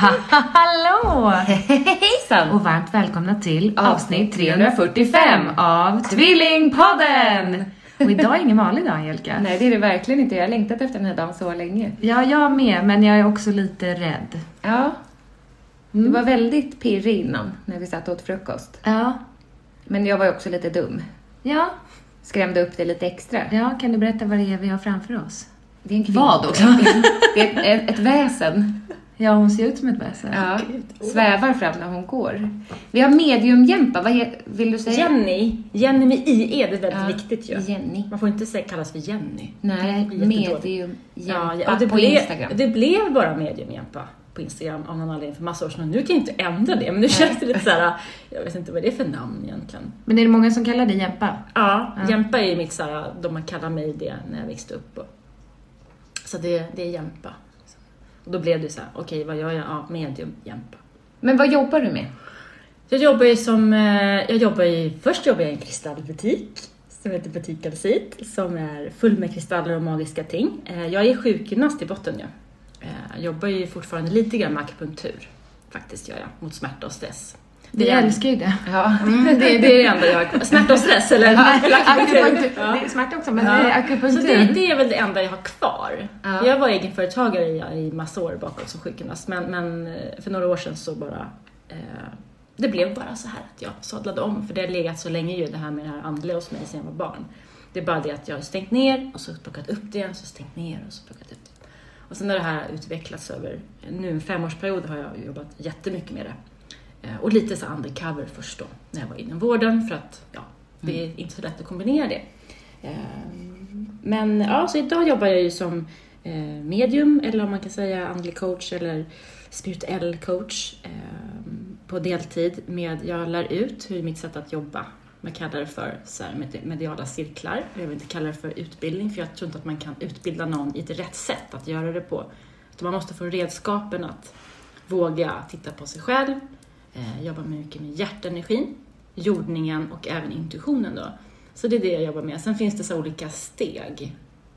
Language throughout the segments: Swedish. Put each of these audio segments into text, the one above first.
Hallå! Hejsan! Och varmt välkomna till avsnitt 345 av Tvillingpodden! Och idag är ingen vanlig dag, Angelica. Nej, det är det verkligen inte. Jag har längtat efter den här dagen så länge. Ja, jag med, men jag är också lite rädd. Ja. Mm. Du var väldigt pirrig innan, när vi satt och åt frukost. Ja. Men jag var ju också lite dum. Ja. Skrämde upp dig lite extra. Ja, kan du berätta vad det är vi har framför oss? Det är en kvinna. Vad också? Det är ett, ett, ett väsen. Ja, hon ser ut som ett väsen. Ja. Svävar fram när hon går. Vi har mediumjämpa. Vad he, vill du säga? Jenny, Jenny med IE, det är väldigt Ja, viktigt ju. Jenny. Man får inte säga, kallas för Jenny. Nej, mediumjämpa Ja, det på blev, Instagram. Det blev bara mediumjämpa på Instagram av någon anledning för massa år sedan. Nu kan jag inte ändra det, men nu känns det lite såhär, jag vet inte vad det är för namn egentligen. Men är det många som kallar dig Jämpa? Ja, Jämpa är ju mitt såhär, de man kallar mig det när jag växte upp. Och, så det, det är Jämpa. Då blev det så här, okej vad gör jag? Ja, medium Jämpa. Men vad jobbar du med? Jag jobbar ju som, eh, jag jobbar i, först jobbar jag i en kristallbutik som heter Butik Alcit, som är full med kristaller och magiska ting. Eh, Jag är sjukgymnast i botten ju. Eh, Jag jobbar ju fortfarande lite grann med akupunktur, faktiskt gör jag, mot smärta och stress. Vi är- älskar ju det. Ja, det, det är det enda jag har kvar. Smärta och stress eller, akupunktur. Ja. Det är smärta också, men Ja. det är Så akupunktur. det, det är väl det enda jag har kvar. Ja. Jag var egenföretagare i, i massa år bakåt som sjukgymnast, men, men eh, för några år sedan så bara eh, det blev bara så här att jag sadlade om, för det har legat så länge ju det här med det här andliga hos mig sedan jag var barn. Det är bara det att jag har stängt ner och så plockat upp det igen, så stängt ner och så plockat upp det. Och sen har det här utvecklats över, nu en femårsperiod har jag jobbat jättemycket med det. Eh, Och lite så undercover först då, när jag var inom vården, för att ja, det är inte så lätt att kombinera det. Eh, Men ja, så idag jobbar jag ju som eh, medium, eller om man kan säga andlig coach eller spirituell coach på deltid med, jag lär ut hur mitt sätt att jobba, man kallar det för så här, med- mediala cirklar. Jag vill inte kalla det för utbildning, för jag tror inte att man kan utbilda någon i ett rätt sätt att göra det på. Utan man måste få redskapen att våga titta på sig själv, eh, jobba mycket med hjärtenergin, jordningen och även intuitionen då. Så det är det jag jobbar med. Sen finns det så olika steg,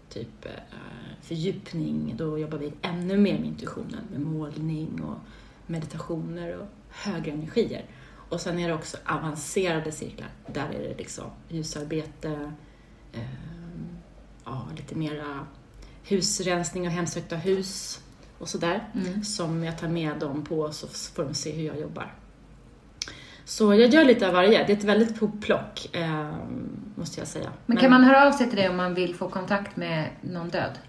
typ eh, fördjupning, då jobbar vi ännu mer med intuitionen, med målning och meditationer och högre energier. Och sen är det också avancerade cirklar, där är det liksom ljusarbete, eh, ja, lite mera husrensning och hemsökta hus och sådär, som jag tar med dem på så får de se hur jag jobbar. Så jag gör lite av varje. Det är ett väldigt hopplock, eh, måste jag säga. Men kan man höra av sig till dig om man vill få kontakt med någon död?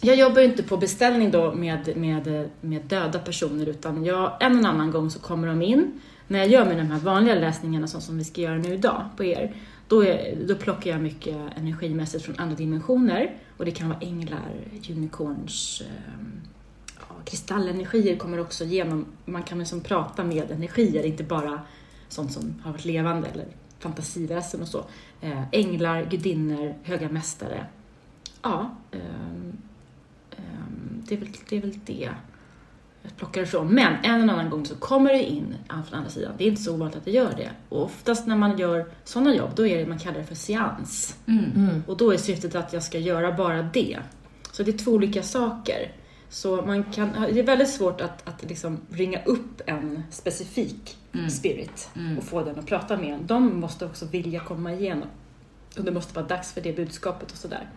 Jag jobbar ju inte på beställning då med, med, med döda personer utan jag, en och annan gång så kommer de in. När jag gör med de här vanliga läsningarna så som vi ska göra nu idag på er, då, är, då plockar jag mycket energimässigt från andra dimensioner. Och det kan vara änglar, unicorns, eh, kristallenergier kommer också genom, man kan liksom prata med energier, inte bara sånt som har varit levande eller fantasiväsen och så. Eh, änglar, gudinnor, höga mästare. Ja, ehm, ehm, det, är väl, det är väl det jag plockar ifrån. Men en och annan gång så kommer det in från andra sidan. Det är inte så ovanligt att det gör det. Och oftast när man gör sådana jobb, då är det man kallar det för seans. Och då är syftet att jag ska göra bara det. Så det är två olika saker. Så man kan, det är väldigt svårt att, att liksom ringa upp en specifik spirit och få den att prata med en. De måste också vilja komma igenom. Och det måste vara dags för det budskapet och sådär.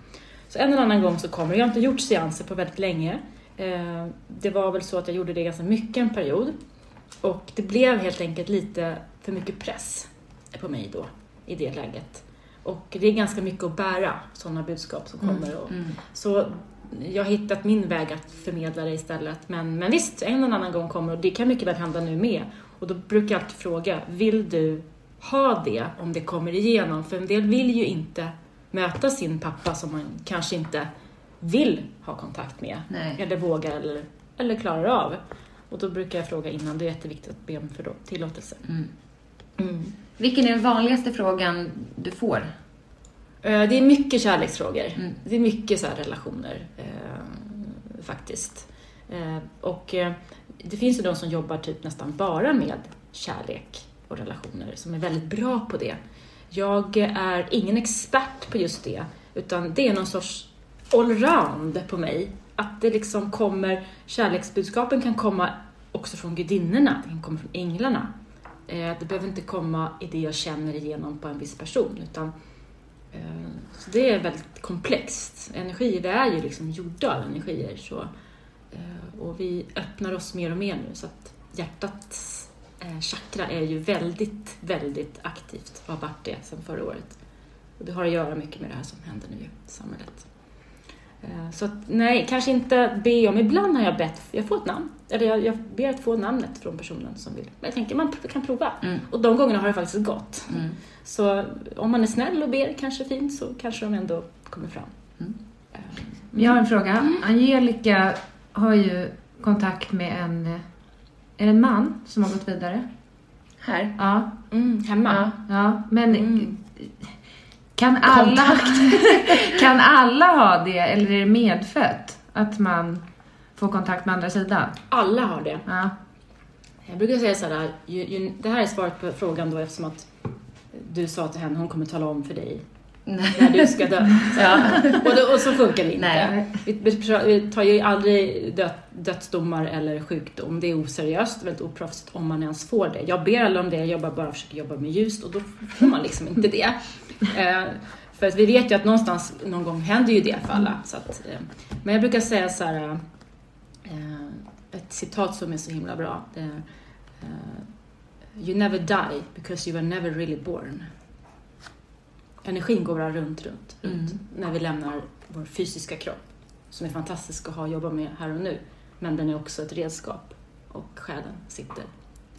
Så en eller annan gång så kommer. Jag har inte gjort seanser på väldigt länge. Eh, Det var väl så att jag gjorde det ganska mycket en period. Och det blev helt enkelt lite för mycket press på mig då, i det läget. Och det är ganska mycket att bära, sådana budskap som kommer. Och, Så jag har hittat min väg att förmedla det istället. Men, men visst, en eller annan gång kommer och det kan mycket väl hända nu med. Och då brukar jag alltid fråga, vill du ha det om det kommer igenom? För en del vill ju inte möta sin pappa som man kanske inte vill ha kontakt med. Nej. Eller vågar eller, eller klarar av. Och då brukar jag fråga innan, det är jätteviktigt att be om tillåtelse. Mm. Vilken är den vanligaste frågan du får? Eh, Det är mycket kärleksfrågor. Det är mycket så här relationer, eh, faktiskt. Eh, och eh, det finns ju de som jobbar typ nästan bara med kärlek och relationer, som är väldigt bra på det. Jag är ingen expert på just det, utan det är någon sorts allround på mig. Att det liksom kommer, kärleksbudskapen kan komma också från gudinnorna, det kan komma från änglarna. Eh, Det behöver inte komma i det jag känner igenom på en viss person, utan Eh, så det är väldigt komplext. Energi, vi är ju liksom gjorda av energier. Så, eh, och vi öppnar oss mer och mer nu så att hjärtats eh, chakra är ju väldigt, väldigt aktivt och har varit det sedan förra året. Och det har att göra mycket med det här som händer nu i samhället. Eh, Så nej, kanske inte be om. Ibland har jag bett, jag får ett namn. Eller jag, jag ber att få namnet från personen som vill. Men jag tänker man kan prova. Och de gångerna har det faktiskt gått. Så om man är snäll och ber kanske fint så kanske de ändå kommer fram. Eh, Jag har en fråga. Angelica har ju kontakt med en, är det en man som har gått vidare. Här. Ja. Mm, hemma. Ja, ja. men kan, alla, kan alla ha det eller är det medfött? Att man får kontakt med andra sidan? Alla har det. Ja. Jag brukar säga så här, ju, ju, det här är svaret på frågan då eftersom att du sa till henne, hon kommer tala om för dig när du ska dö. och, då, och så funkar det inte. Vi, vi, tar ju aldrig död, dödsdomar eller sjukdom. Det är oseriöst, väldigt oproffsigt om man ens får det. Jag ber alla om det, jag jobbar bara försöker jobba med ljust och då får man liksom inte det. Eh, för att vi vet ju att någonstans, någon gång händer ju det för alla. Så att, eh, men jag brukar säga så här, eh, ett citat som är så himla bra. Det är, eh, you never die because you were never really born. Energin går bara runt, runt, runt när vi lämnar vår fysiska kropp. Som är fantastisk att ha och jobba med här och nu. Men den är också ett redskap och själen sitter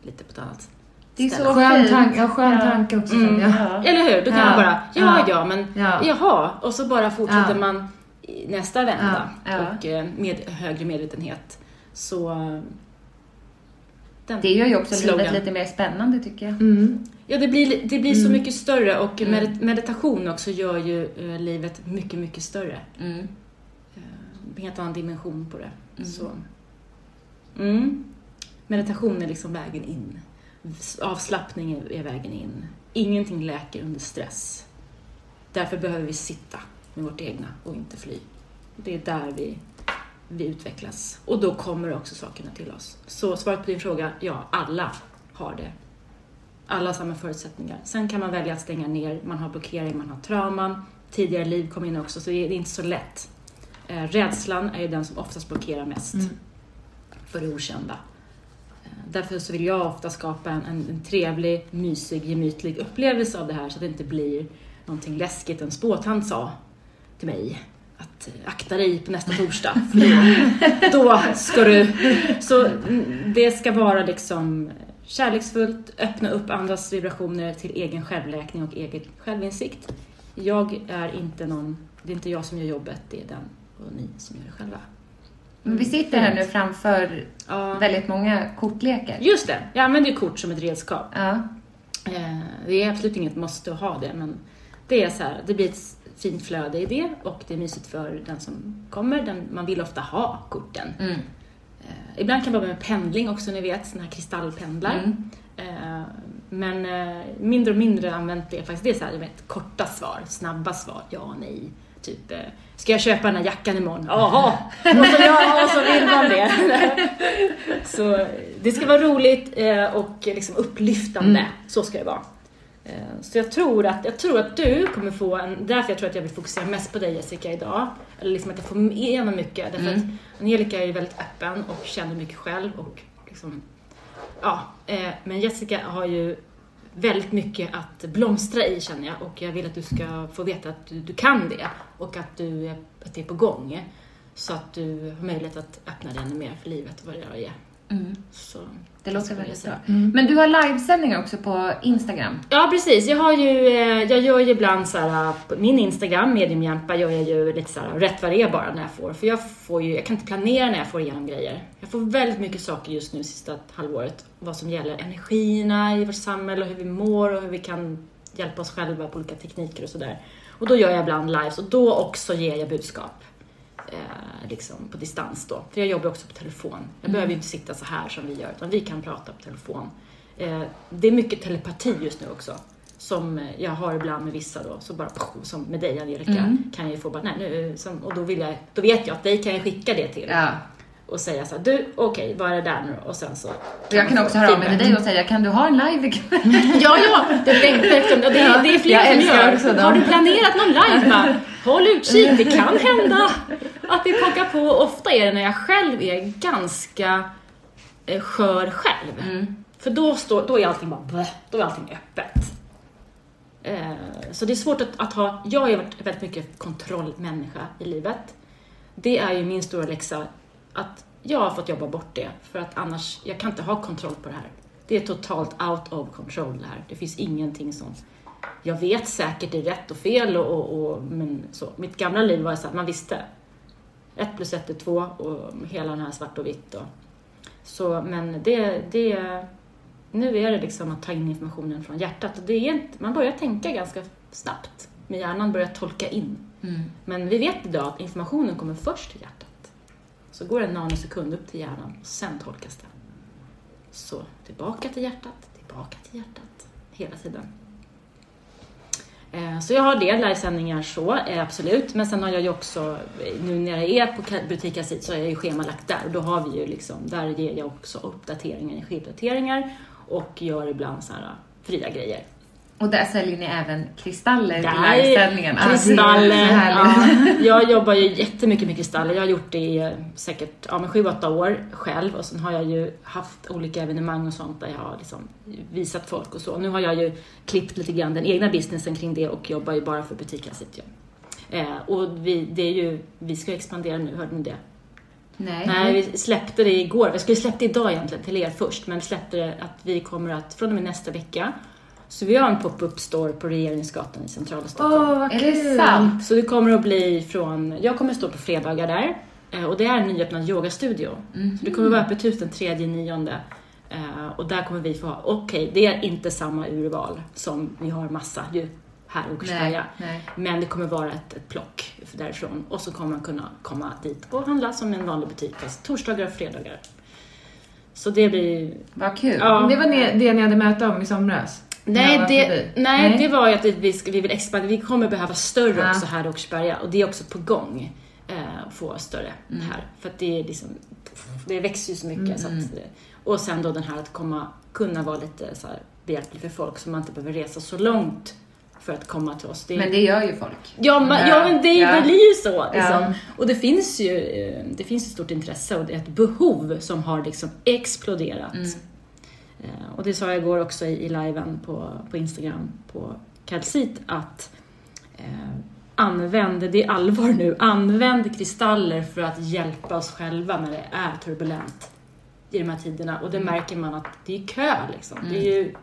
lite på ett annat Det är ställe. så Skön, fint. tanke, ja, skön Ja. tanke också. Mm. Ja. Eller hur? Då kan Ja. man bara, ja, Ja. ja, men Ja. jaha. Och så bara fortsätter Ja. man nästa vända. Ja. Ja. Och eh, med högre medvetenhet. Så... Den Det gör ju också slogan. livet lite mer spännande tycker jag. Mm. Ja, det blir, det blir så mycket större och med, meditation också gör ju eh, livet mycket, mycket större. Mm. Eh, en helt annan dimension på det. Så. Mm. Meditation är liksom vägen in. Avslappning är, är vägen in. Ingenting läker under stress. Därför behöver vi sitta med vårt egna och inte fly. Det är där vi, vi utvecklas. Och då kommer också sakerna till oss. Så svaret på din fråga, ja, alla har det. Alla har samma förutsättningar. Sen kan man välja att stänga ner, man har blockering, man har trauman. Tidigare liv kommer in också, så det är inte så lätt. Eh, rädslan är ju den som oftast blockerar mest för det okända. Eh, Därför så vill jag ofta skapa en, en, en trevlig, mysig, gemytlig upplevelse av det här så att det inte blir någonting läskigt. En spåtant sa till mig att eh, akta dig på nästa torsdag, för då, då ska du... Så mm, det ska vara liksom kärleksfullt, öppna upp andras vibrationer till egen självläkning och egen självinsikt. Jag är inte någon, det är inte jag som gör jobbet, det är den och ni som gör det själva. Men vi sitter här nu framför Ja. väldigt många kortlekar. Just det, jag använder ju kort som ett redskap. Ja. Eh, Det är absolut inget måste att ha det, men det är så här, det blir ett fint flöde i det och det är mysigt för den som kommer. Den, man vill ofta ha korten. Mm. Eh, ibland kan det vara med pendling också, ni vet, såna här kristallpendlar. Mm. Eh, men eh, mindre och mindre använt det faktiskt. Det är så här, vet, korta svar, snabba svar, ja, nej. Typ, ska jag köpa den här jackan imorgon? Jaha! Och så, ja, och så vill man det. Så det ska vara roligt och liksom upplyftande. Så ska det vara. Eh, Så jag tror, att, jag tror att du kommer få en, därför jag tror att jag vill fokusera mest på dig Jessica idag. Eller liksom att jag får igenom mycket. Därför att Angelica är ju väldigt öppen och känner mycket själv och liksom, ja. eh, Men Jessica har ju väldigt mycket att blomstra i känner jag och jag vill att du ska få veta att du, du kan det och att, du, är- att det är på gång. Så att du har möjlighet att öppna dig ännu mer för livet och vad det är. Så, Det låter väldigt bra. Men du har livesändningar också på Instagram. Ja, precis. Jag, har ju, eh, jag gör ju ibland så här, på min Instagram, mediumjämpa, gör jag ju lite så här, rätt vad det är bara när jag får. För jag får ju, jag kan inte planera när jag får igenom grejer. Jag får väldigt mycket saker just nu sista halvåret. Vad som gäller energierna i vårt samhälle och hur vi mår och hur vi kan hjälpa oss själva på olika tekniker och sådär. Och då gör jag ibland lives och då också ger jag budskap. Eh, liksom på distans då. För jag jobbar också på telefon. Jag behöver ju inte sitta så här som vi gör, utan vi kan prata på telefon. Eh, det är mycket telepati just nu också. Som eh, jag har ibland med vissa då, så bara som med dig Angelica, kan jag ju få bara, nej nu, som, och då, vill jag, då vet jag att dig kan jag skicka det till. Ja. Och säga så här, du, okej, vad är det där nu Och sen så... Och jag kan också höra av mig till dig och säga, kan du ha en live ikväll? Ja, ja, det är- det är fler Jag som älskar gör. dem. Har du planerat någon live? Bara, Håll utkik, det kan hända att det pockar på. Ofta är det när jag själv är ganska eh, skör själv. Mm. För då, står, då är allting bara då är allting öppet. Eh, så det är svårt att, att ha, jag har ju varit väldigt mycket kontrollmänniska i livet. Det är ju min stora läxa, att jag har fått jobba bort det. För att annars, jag kan inte ha kontroll på det här. Det är totalt out of control det här. Det finns ingenting som... Jag vet säkert det är rätt och fel och, och, och men så. Mitt gamla liv var så att man visste. Ett plus ett är två och hela den här svart och vitt och... Så, men det, det... Nu är det liksom att ta in informationen från hjärtat och det är inte, man börjar tänka ganska snabbt. Med hjärnan börjar tolka in. Men vi vet idag att informationen kommer först till hjärtat. Så går det en nanosekund upp till hjärnan och sen tolkas det. Så tillbaka till hjärtat, tillbaka till hjärtat. Hela tiden. Eh, så jag har det, livesändningar så, eh, absolut. Men sen har jag ju också, nu när jag är på Butik Acid så är jag ju schemalagt där. Och då har vi ju liksom, där ger jag också uppdateringar, energiuppdateringar och gör ibland så här eh, fria grejer. Och där säljer ni även kristaller till är så Kristaller. härligt. Ja, jag jobbar ju jättemycket med kristaller. Jag har gjort det i eh, säkert ja, men sju, åtta år själv och sen har jag ju haft olika evenemang och sånt där jag har liksom visat folk och så. Nu har jag ju klippt lite grann den egna businessen kring det och jobbar ju bara för butiken City. Eh, och vi, det är ju, vi ska expandera nu, hörde ni det? Nej. Nej, vi släppte det igår. Vi skulle släppt det idag egentligen till er först, men släppte det att vi kommer att, från och med nästa vecka, så vi har en pop-up store på Regeringsgatan i centrala Stockholm. vad Är det sant? Så det kommer att bli från, jag kommer att stå på fredagar där eh, och det är en nyöppnad yogastudio. Så det kommer att vara öppet hus den tredje nionde. Eh, Och där kommer vi få ha, okej, det är inte samma urval som vi har massa ju här i Åkersberga. Men det kommer vara ett, ett plock därifrån och så kommer man kunna komma dit och handla som en vanlig butik, fast torsdagar och fredagar. Så det blir Vad kul. Ja. Det var det, det ni hade möte om i somras? Nej, det, förbi. nej, det var ju att vi, vi vill expandera. Vi kommer behöva större Ja. också här i Åkersberga och det är också på gång. Eh, att få större Mm. här. För att det är liksom, det växer ju så mycket. Så att, och sen då den här att komma, kunna vara lite så här behjälplig för folk så man inte behöver resa så långt för att komma till oss. Det är, Men det gör ju folk. Ja, man, ja, men det, Ja. blir ju så. Liksom. Ja. Och det finns ju eh, det finns ett stort intresse och det är ett behov som har liksom exploderat. Eh, Och det sa jag igår också i, i liven på, på Instagram på Kalsit att eh, använd, det är allvar nu, använd kristaller för att hjälpa oss själva när det är turbulent i de här tiderna. Och det märker man att det är kö liksom. Det är ju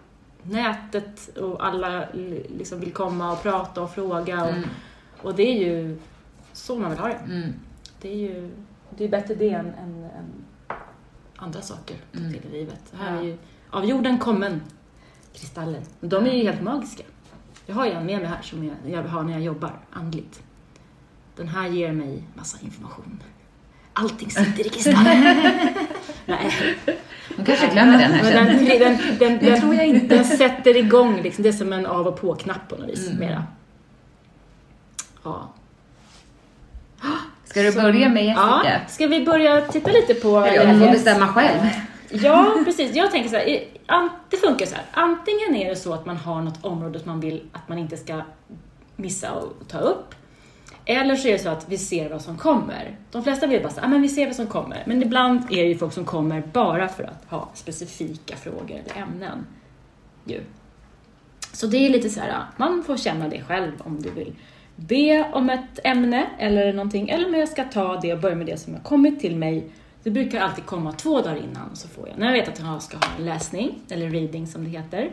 nätet och alla li- liksom vill komma och prata och fråga. Och, och det är ju så man vill ha det. Mm. Det är ju det är bättre det än, än, än andra saker Mm. till i livet. Det här är ju av jorden kommen kristaller. De är ju helt magiska. Jag har ju en med mig här som jag, jag har när jag jobbar andligt. Den här ger mig massa information. Allting sitter i kristallen. Nej, De kanske glömmer den här sen. den, den, den, den, tror jag inte. Den sätter igång, liksom, det är som en av och på-knapp på något vis. Mm. Mera. Ja. Ska du börja med Jessica? Ja, ska vi börja titta lite på... Eller jag får bestämma själv. Ja, precis. Jag tänker så här, det funkar så här. Antingen är det så att man har något område som man vill att man inte ska missa och ta upp. Eller så är det så att vi ser vad som kommer. De flesta vill bara säga, ah, men vi ser vad som kommer. Men ibland är det ju folk som kommer bara för att ha specifika frågor eller ämnen. Ju. Så det är lite så här, man får känna det själv om du vill be om ett ämne eller någonting. Eller om jag ska ta det och börja med det som har kommit till mig. Det brukar alltid komma två dagar innan så får jag, när jag vet att jag ska ha en läsning, eller reading som det heter.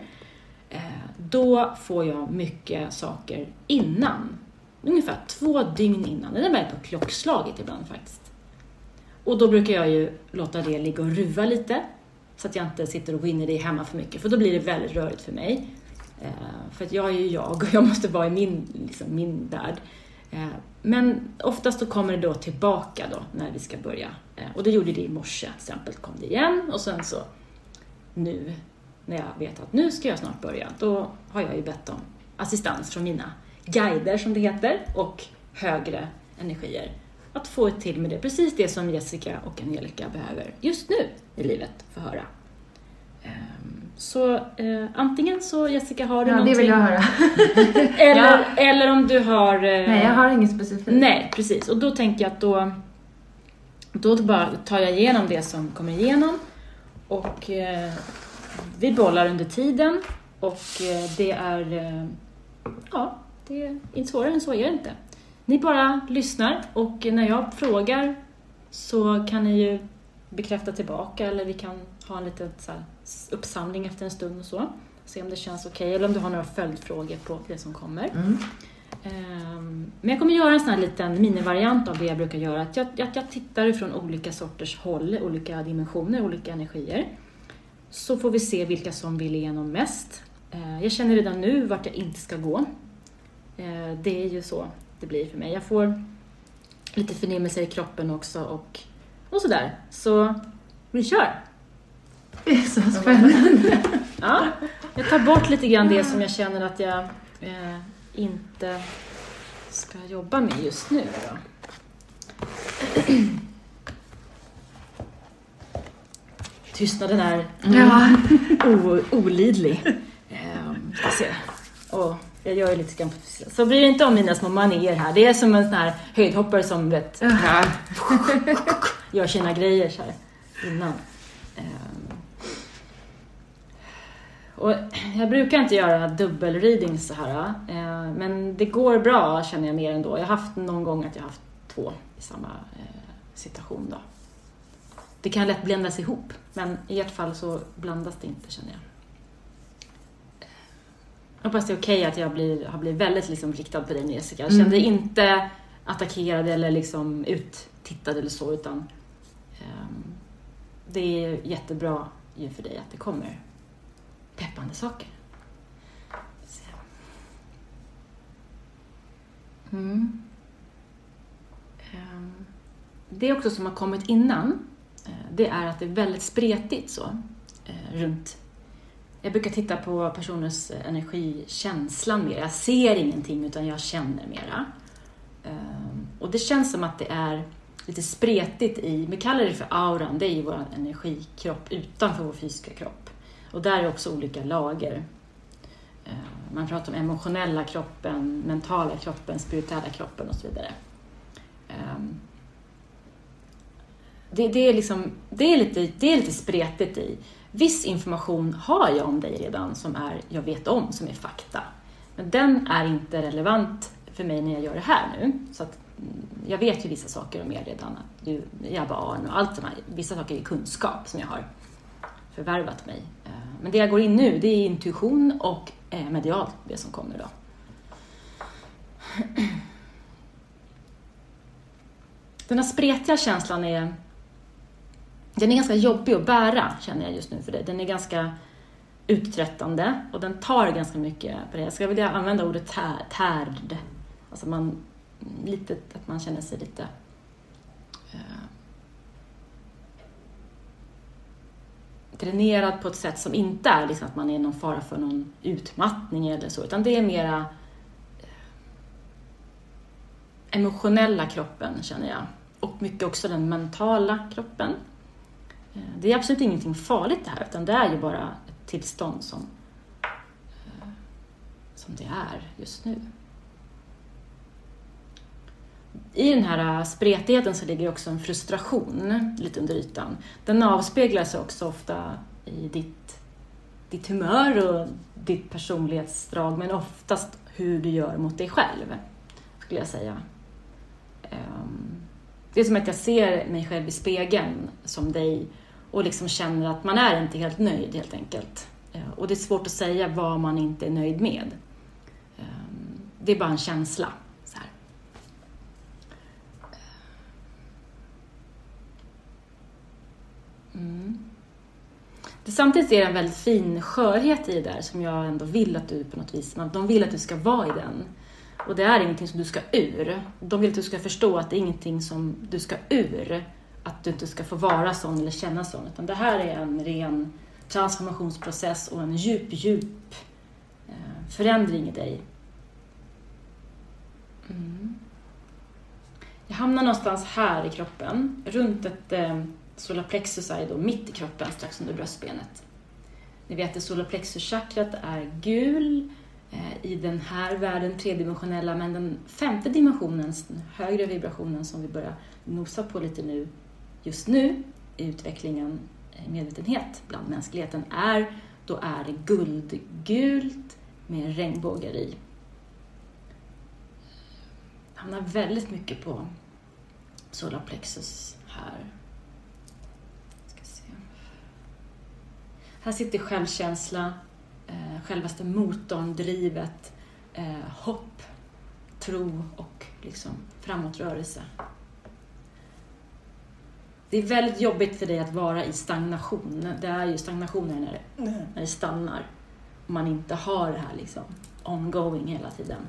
Eh, då får jag mycket saker innan. Ungefär två dygn innan. Det med på klockslaget ibland faktiskt. Och då brukar jag ju låta det ligga och ruva lite. Så att jag inte sitter och går in i det hemma för mycket, för då blir det väldigt rörigt för mig. Eh, för att jag är ju jag och jag måste vara i min, liksom, min värld. Eh, men oftast då kommer det då tillbaka då när vi ska börja. Eh, och det gjorde det i morse till exempel, kom det igen och sen så nu när jag vet att nu ska jag snart börja, då har jag ju bett om assistans från mina guider som det heter och högre energier. Att få till med det, precis det som Jessica och Angelica behöver just nu i livet få höra. Ehm, Så eh, antingen så Jessica har du Ja, det någonting vill jag höra. eller, eller om du har... eh, Nej, jag har inget specifikt. Nej, precis. Och då tänker jag att då, då bara tar jag igenom det som kommer igenom och eh, vi bollar under tiden och eh, det är... Eh, ja, det är inte svårare än så är det inte. Ni bara lyssnar och när jag frågar så kan ni ju bekräfta tillbaka eller vi kan ha en liten så här, uppsamling efter en stund och så. Se om det känns okej eller om du har några följdfrågor på det som kommer. Mm. Ehm, Men jag kommer göra en sån här liten minivariant av det jag brukar göra. Att jag, att jag tittar ifrån olika sorters håll, olika dimensioner, olika energier. Så får vi se vilka som vill igenom mest. Eh, Jag känner redan nu vart jag inte ska gå. Eh, Det är ju så det blir för mig. Jag får lite förnimmelser i kroppen också och, och sådär. Så vi kör! Det är så spännande. Ja, jag tar bort lite grann det som jag känner att jag eh, inte ska jobba med just nu. Då. Tystnaden är Ja. o, olidlig. Ehm, ska se. Och jag gör ju lite grann på- Så bryr inte om mina små manér här. Det är som en sån här höjdhoppare som vet, Ja. gör sina grejer så här innan. Ehm. Och jag brukar inte göra dubbelreadings så här, eh, men det går bra känner jag mer ändå. Jag har haft någon gång att jag har haft två i samma eh, situation då. Det kan lätt blandas ihop, men i ert fall så blandas det inte känner jag. Jag hoppas det är okej att jag blir, har blivit väldigt liksom riktad på dig Jessica. Jag kände inte attackerad eller liksom uttittad eller så, utan ehm, det är jättebra ju för dig att det kommer peppande saker. Mm. Ehm, det också som har kommit innan, eh, det är att det är väldigt spretigt så, eh, runt jag brukar titta på personers energikänsla energikänslan mer. Jag ser ingenting utan jag känner mera. Ehm, och det känns som att det är lite spretigt i, vi kallar det för auran, det är ju vår energikropp utanför vår fysiska kropp. Och där är också olika lager. Eh, man pratar om emotionella kroppen, mentala kroppen, spirituella kroppen och så vidare. Ehm, det, det, är liksom, det, är lite, det är lite spretigt i. Viss information har jag om dig redan som är, jag vet om, som är fakta. Men den är inte relevant för mig när jag gör det här nu. Så att, mm, jag vet ju vissa saker om er redan, att du är barn och allt det här, vissa saker är kunskap som jag har förvärvat mig. Eh, men det jag går in nu, det är intuition och eh, medialt, det som kommer då. Den här spretiga känslan är den är ganska jobbig att bära, känner jag just nu för det. Den är ganska uttröttande och den tar ganska mycket på det. Jag skulle vilja använda ordet tär, tärd. Alltså man, lite, att man känner sig lite eh, dränerad på ett sätt som inte är liksom att man är någon fara för någon utmattning eller så, utan det är mera eh, emotionella kroppen, känner jag. Och mycket också den mentala kroppen. Eh, det är absolut ingenting farligt det här, utan det är ju bara ett tillstånd som, eh, som det är just nu. I den här äh, spretigheten så ligger också en frustration lite under ytan. Den avspeglar sig också ofta i ditt, ditt humör och ditt personlighetsdrag, men oftast hur du gör mot dig själv, skulle jag säga. Ehm, det är som att jag ser mig själv i spegeln som dig och liksom känner att man är inte helt nöjd helt enkelt. Ehm, och det är svårt att säga vad man inte är nöjd med. Ehm, det är bara en känsla. Så här. Mm. Det, samtidigt är det en väldigt fin skörhet i det där som jag ändå vill att du på något vis, de vill att du ska vara i den. Och det är ingenting som du ska ur. De vill att du ska förstå att det är ingenting som du ska ur. Att du inte ska få vara sån eller känna sån. Utan det här är en ren transformationsprocess och en djup, djup eh, förändring i dig. Mm. Jag hamnar någonstans här i kroppen, runt ett eh, solarplexus är då mitt i kroppen, strax under bröstbenet. Ni vet att solarplexus-chakrat är gul eh, i den här världen, tredimensionella, men den femte dimensionen, den högre vibrationen som vi börjar nosa på lite nu, just nu i utvecklingen i medvetenhet bland mänskligheten, är, då är det guldgult med regnbågar i. Hamnar väldigt mycket på solarplexus här. Här sitter självkänsla, eh, självaste motorn, drivet, eh, hopp, tro och liksom framåtrörelse. Det är väldigt jobbigt för dig att vara i stagnation. Det är ju stagnationen när det, när det stannar. Om man inte har det här liksom ongoing hela tiden.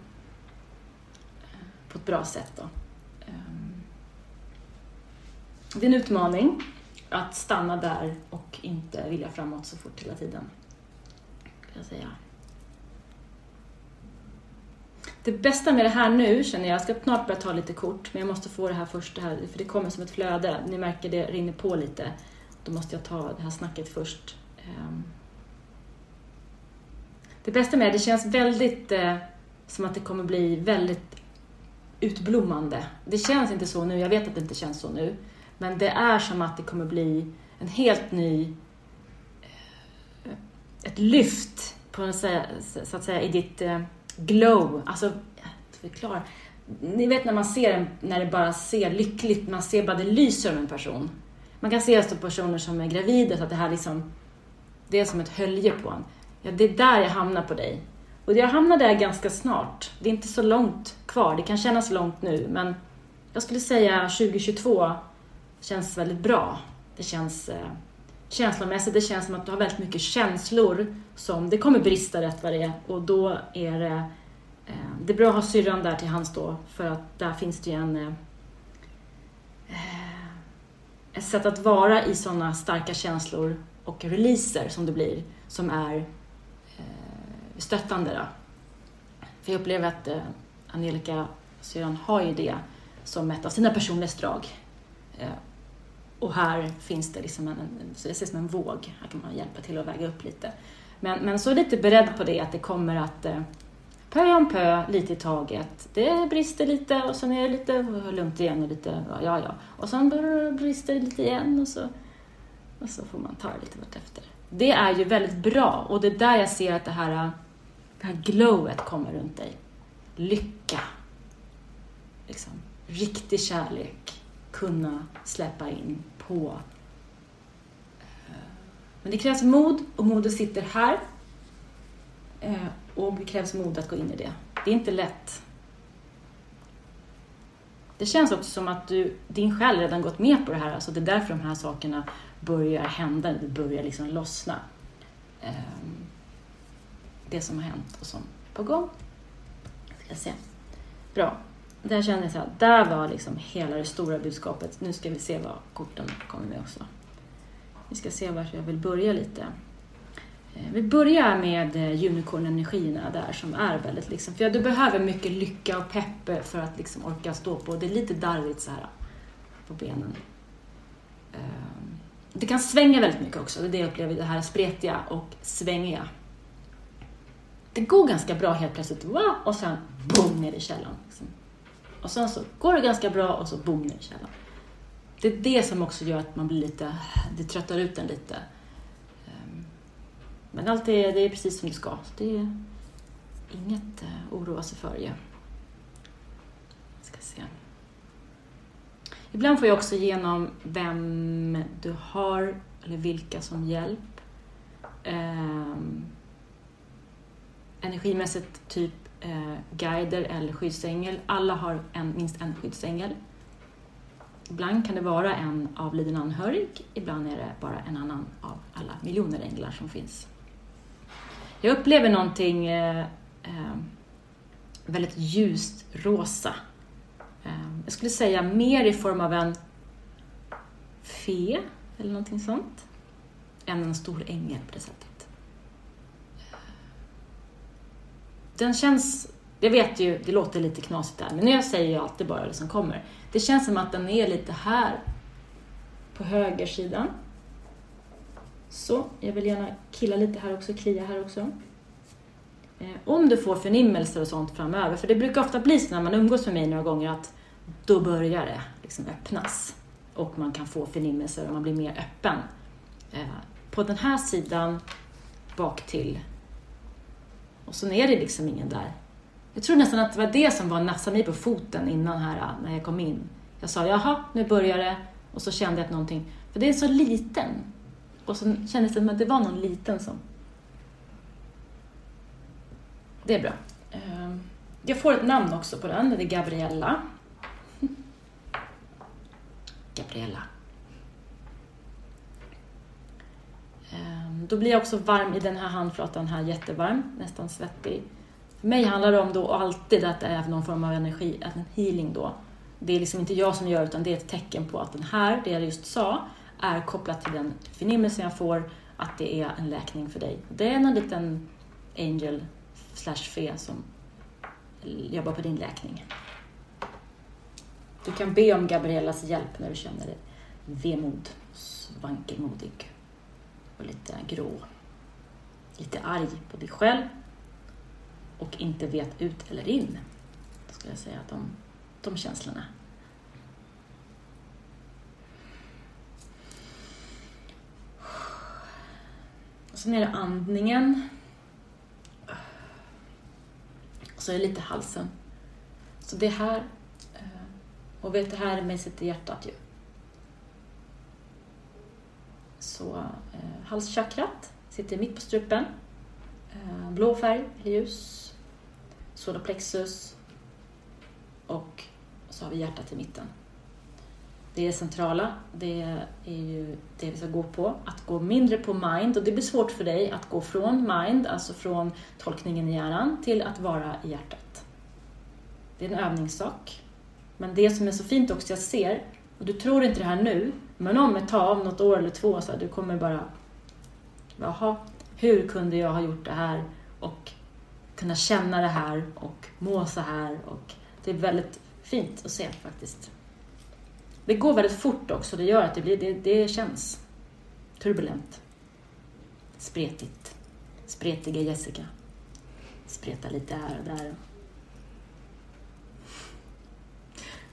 På ett bra sätt då. Ehm. Det är en utmaning att stanna där och inte vilja framåt så fort hela tiden. Kan jag säga. Det bästa med det här nu känner jag, jag ska snart börja ta lite kort, men jag måste få det här först, det här, för det kommer som ett flöde. Ni märker det rinner på lite. Då måste jag ta det här snacket först. Ehm. Det bästa med det, det känns väldigt eh, som att det kommer bli väldigt utblommande. Det känns inte så nu, jag vet att det inte känns så nu. Men det är som att det kommer bli en helt ny... Eh, ett lyft, på så att säga, i ditt eh, glow. Alltså, förklara. Ni vet när man ser när det bara ser lyckligt, man ser bara det lyser om en person. Man kan se så personer som är gravida, så att det här liksom, det är som ett hölje på en. Ja, det är där jag hamnar på dig. Och jag hamnar där ganska snart. Det är inte så långt kvar. Det kan kännas långt nu, men jag skulle säga 2022 känns väldigt bra. Det känns eh, känslomässigt, det känns som att du har väldigt mycket känslor som det kommer brista rätt vad det är och då är det eh, det är bra att ha syrran där till hands då för att där finns det ju en eh, eh ett sätt att vara i sådana starka känslor och releaser som det blir som är eh, stöttande. Då. För jag upplever att eh, Angelica, syrran, har ju det som ett av sina personlighetsdrag. Eh, och här finns det liksom en, så det ser som en våg, här kan man hjälpa till att väga upp lite. Men, men så lite beredd på det, att det kommer att eh, pö om pö, lite i taget. Det brister lite och sen är det lite lugnt igen och lite, ja ja. Och sen brister det lite igen och så, och så får man ta det lite vartefter. Det är ju väldigt bra och det är där jag ser att det här, det här glowet kommer runt dig. Lycka. Liksom, riktig kärlek. Kunna släppa in på. Eh, men det krävs mod och modet sitter här. Eh, och det krävs mod att gå in i det. Det är inte lätt. Det känns också som att du, din själ redan gått med på det här. Alltså det är därför de här sakerna börjar hända, det börjar liksom lossna. Ehm, det som har hänt och som är på gång. Ska se. Bra där kände jag så här, där var liksom hela det stora budskapet. Nu ska vi se vad korten kommer med också. Vi ska se vart jag vill börja lite. Eh, vi börjar med eh, unicorn-energierna där som är väldigt liksom, för ja, du behöver mycket lycka och pepp för att liksom orka stå på. Det är lite darrigt så här på benen. Ehm, det kan svänga väldigt mycket också, det är det jag upplever, det här spretiga och svängiga. Det går ganska bra helt plötsligt, och sen boom ner i källan. Liksom. Och sen så går det ganska bra och så boom ner i källaren. Det är det som också gör att man blir lite, det tröttar ut en lite. Ehm, men allt är, det är precis som det ska. Det är inget att oroa sig för. Ja. Ska se. Ibland får jag också igenom vem du har eller vilka som hjälp. Ehm, energimässigt typ eh, guider eller skyddsängel. Alla har en, minst en skyddsängel. Ibland kan det vara en avliden anhörig, ibland är det bara en annan av alla miljoner änglar som finns. Jag upplever någonting eh, eh, väldigt ljust rosa. Eh, jag skulle säga mer i form av en fe eller någonting sånt, än en stor ängel på det sättet. Den känns, jag vet ju, det låter lite knasigt där, men jag säger ju alltid bara det som kommer. Det känns som att den är lite här på högersidan. Så, jag vill gärna killa lite här också, klia här också. Eh, om du får förnimmelser och sånt framöver, för det brukar ofta bli så när man umgås med mig några gånger att då börjar det liksom öppnas och man kan få förnimmelser och man blir mer öppen. Eh, på den här sidan bak till och så är det liksom ingen där. Jag tror nästan att det var det som var nassa mig på foten innan här när jag kom in. Jag sa jaha, nu börjar det och så kände jag att någonting, för det är så liten. Och så kändes det som att det var någon liten som... Det är bra. Eh, Jag får ett namn också på den, det är Gabriella. Gabriella. Ehm, Ehm, då blir jag också varm i den här handflatan här, jättevarm, nästan svettig. För mig handlar det om då alltid att det är någon form av energi, att en healing då. Det är liksom inte jag som gör utan det är ett tecken på att den här, det jag just sa, är kopplat till den förnimmelse jag får, att det är en läkning för dig. Det är en liten angel slash fe som jobbar på din läkning. Du kan be om Gabriellas hjälp när du känner dig vemod, vankelmodig och lite grå. Lite arg på dig själv och inte vet ut eller in. Då skulle jag säga att de, de känslorna. Och sen är det andningen. Och så är det lite halsen. Så det här, eh, och vet det här med sitter hjärtat ju. Så eh, halschakrat sitter mitt på strupen. Eh, blå färg, ljus. Solarplexus. Och så har vi hjärtat i mitten. Det är det centrala. Det är ju det vi ska gå på. Att gå mindre på mind. Och det blir svårt för dig att gå från mind, alltså från tolkningen i hjärnan, till att vara i hjärtat. Det är en övningssak. Men det som är så fint också, jag ser, och du tror inte det här nu, men om ett tag, om något år eller två, så här, du kommer bara... Jaha, hur kunde jag ha gjort det här? Och kunna känna det här och må så här. Och det är väldigt fint att se faktiskt. Det går väldigt fort också, det gör att det, blir, det, det känns turbulent. Spretigt. Spretiga Jessica. Spreta lite här och där.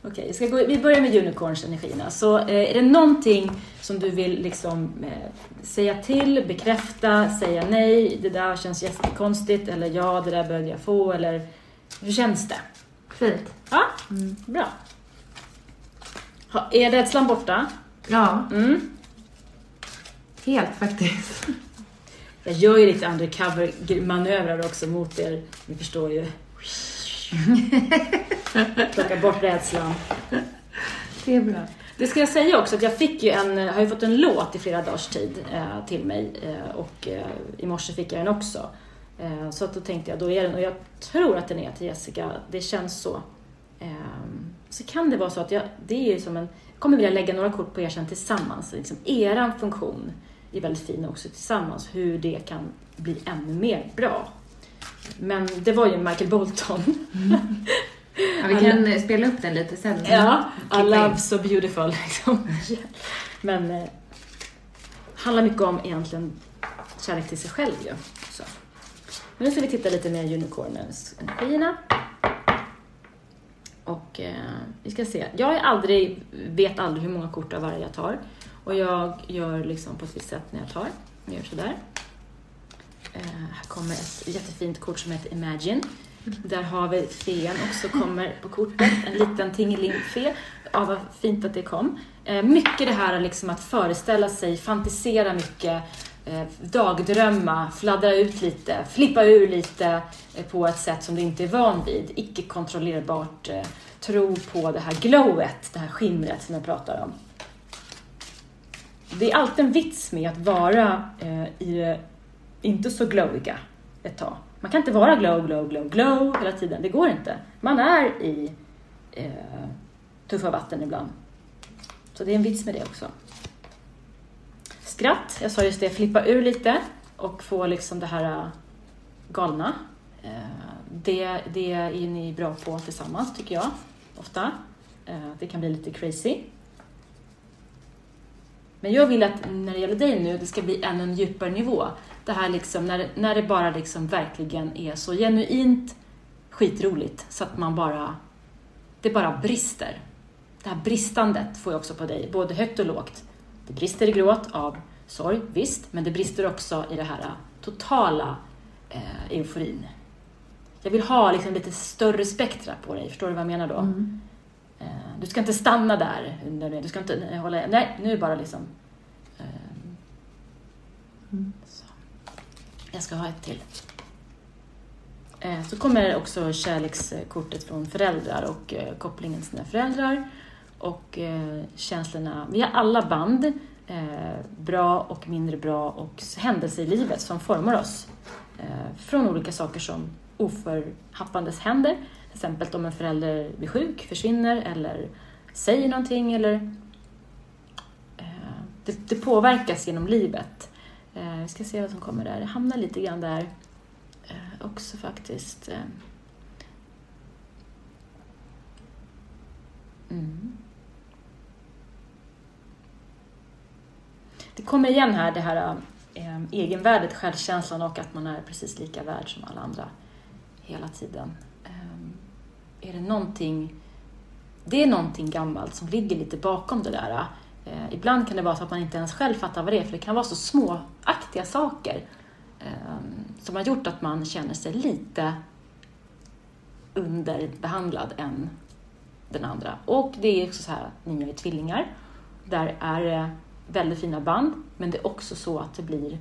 Okej, ska gå, vi börjar med unicorns-energierna. Så eh, är det någonting som du vill liksom, eh, säga till, bekräfta, säga nej, det där känns jättekonstigt, eller ja, det där behövde jag få, eller hur känns det? Fint. Ja, bra. Ha, är rädslan borta? Ja, Mm. helt faktiskt. Jag gör ju lite undercover-manövrar också mot er, ni förstår ju. Plocka bort rädslan. Det är bra. Det ska jag säga också att jag fick ju en, har ju fått en låt i flera dagars tid eh, till mig eh, och eh, i morse fick jag den också. Eh, så att då tänkte jag, då är den, och jag tror att den är till Jessica, det känns så. Eh, så kan det vara så att jag, det är som en, jag kommer vilja lägga några kort på er sen tillsammans, liksom eran funktion. är väldigt fina också tillsammans, hur det kan bli ännu mer bra. Men det var ju Michael Bolton. Ja, vi kan eh, spela upp den lite sen. Ja, I Klippa in. love so beautiful liksom. Men eh, handlar mycket om egentligen kärlek till sig själv ju. Så. Men nu ska vi titta lite mer unicornens energierna. Och eh, vi ska se. Jag är aldrig, vet aldrig hur många kort av varje jag tar. Och jag gör liksom på ett visst sätt när jag tar. Jag gör sådär. Eh, här kommer ett jättefint kort som heter Imagine. Där har vi fen också kommer på kortet. En liten tingeling-fe. Ja, vad fint att det kom. Eh, mycket det här liksom att föreställa sig, fantisera mycket, eh, dagdrömma, fladdra ut lite, flippa ur lite eh, på ett sätt som du inte är van vid. Icke kontrollerbart. Eh, tro på det här glowet, det här skimret som jag pratar om. Det är alltid en vits med att vara eh, i det inte så glowiga ett tag. Man kan inte vara glow, glow, glow, glow hela tiden. Det går inte. Man är i eh, tuffa vatten ibland. Så det är en vits med det också. Skratt, jag sa just det, flippa ur lite och få liksom det här eh, galna. Eh, det, det är ni bra på tillsammans tycker jag, ofta. Eh, det kan bli lite crazy. Men jag vill att när det gäller dig nu, det ska bli ännu en djupare nivå. Det här liksom, när, det- när det bara liksom verkligen är så genuint skitroligt så att man bara, det bara brister. Det här bristandet får jag också på dig, både högt och lågt. Det brister i gråt av sorg, visst, men det brister också i det här totala eh, euforin. Jag vill ha liksom lite större spektra på dig, förstår du vad jag menar då? Eh, Du ska inte stanna där. Du ska inte hålla... Nej, nu bara liksom... ehm, Så. Jag ska ha ett till. Eh, så kommer också kärlekskortet från föräldrar och eh, kopplingen till sina föräldrar. Och eh, känslorna. Vi har alla band, bra och mindre bra och händelser i livet som formar oss. Från olika saker som oförhappandes händer. Till exempel om en förälder blir sjuk, försvinner eller säger någonting eller det, det påverkas genom livet. Eh, vi ska se vad som kommer där. Det hamnar lite grann där eh, också faktiskt. Eh. Mm. Det kommer igen här det här eh, egenvärdet, självkänslan och att man är precis lika värd som alla andra hela tiden. Eh, är det någonting det är någonting gammalt som ligger lite bakom det där. Eh, ibland kan det vara så att man inte ens själv fattar vad det är, för det kan vara så småaktiga saker eh, som har gjort att man känner sig lite underbehandlad än den andra. Och det är också så här ni är tvillingar. Där är det väldigt fina band, men det är också så att det blir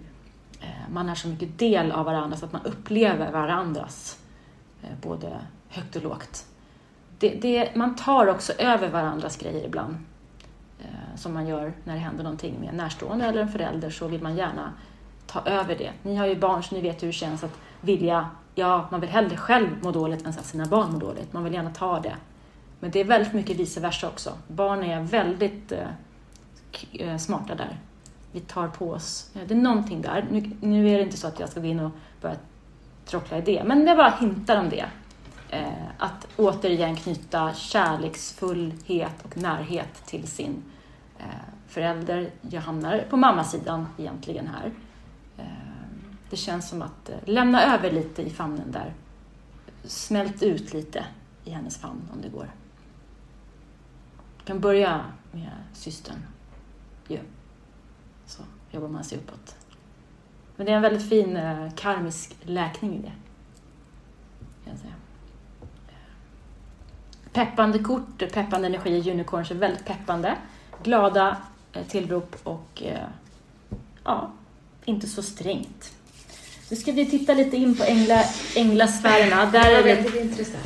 eh, man är så mycket del av varandra så att man upplever varandras eh, både högt och lågt det, det, man tar också över varandras grejer ibland. Eh, som man gör när det händer någonting med en närstående eller en förälder så vill man gärna ta över det. Ni har ju barn så ni vet hur det känns att vilja, ja, man vill hellre själv må dåligt än att sina barn mår dåligt. Man vill gärna ta det. Men det är väldigt mycket vice versa också. Barn är väldigt eh, eh smarta där. Vi tar på oss, eh, det är någonting där. Nu, nu är det inte så att jag ska gå in och börja tråckla i det, men jag bara hintar om det. Eh, att återigen knyta kärleksfullhet och närhet till sin eh, förälder. Jag hamnar på mammasidan egentligen här. Eh, det känns som att eh, lämna över lite i famnen där. Smält ut lite i hennes famn om det går. Du kan börja med systern. Ja. Så jobbar man sig uppåt. Men det är en väldigt fin eh, karmisk läkning i det. Kan jag säga peppande kort, peppande energi, unicorns är väldigt peppande. Glada eh, tillrop och eh, ja, inte så strängt. Nu ska vi titta lite in på ängla, änglasfärerna. Där är, det, Det är intressant.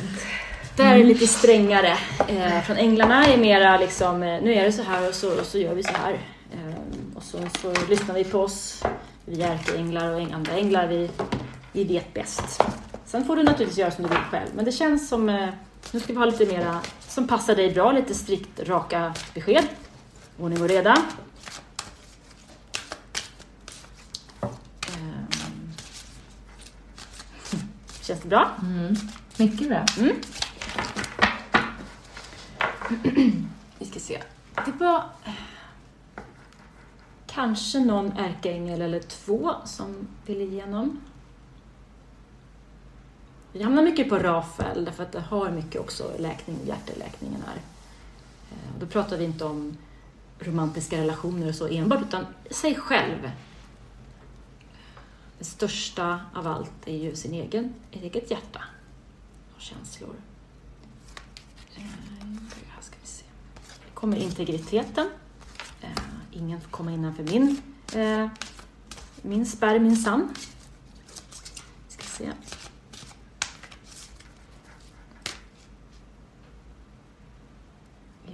där är det lite strängare. Eh, från änglarna är mera liksom, nu är det så här och så, och så gör vi så här. Eh, och så, så lyssnar vi på oss. Vi är ärkeänglar och andra änglar, vi, vi vet bäst. Sen får du naturligtvis göra som du vill själv, men det känns som, eh, nu ska vi ha lite mera som passar dig bra, lite strikt raka besked. Ordning och reda. Känns det bra? Mm. Mycket bra. Mm. vi ska se. Det var eh, kanske någon ärkeängel eller två som ville igenom. Vi hamnar mycket på Rafael därför att det har mycket också läkning, hjärteläkningen här. Eh, då pratar vi inte om romantiska relationer och så enbart, utan sig själv. Det största av allt är ju sin egen, eget hjärta och känslor. Eh, här ska vi se. kommer integriteten. Eh, ingen får komma innanför min, min spärr minsann. Ska se.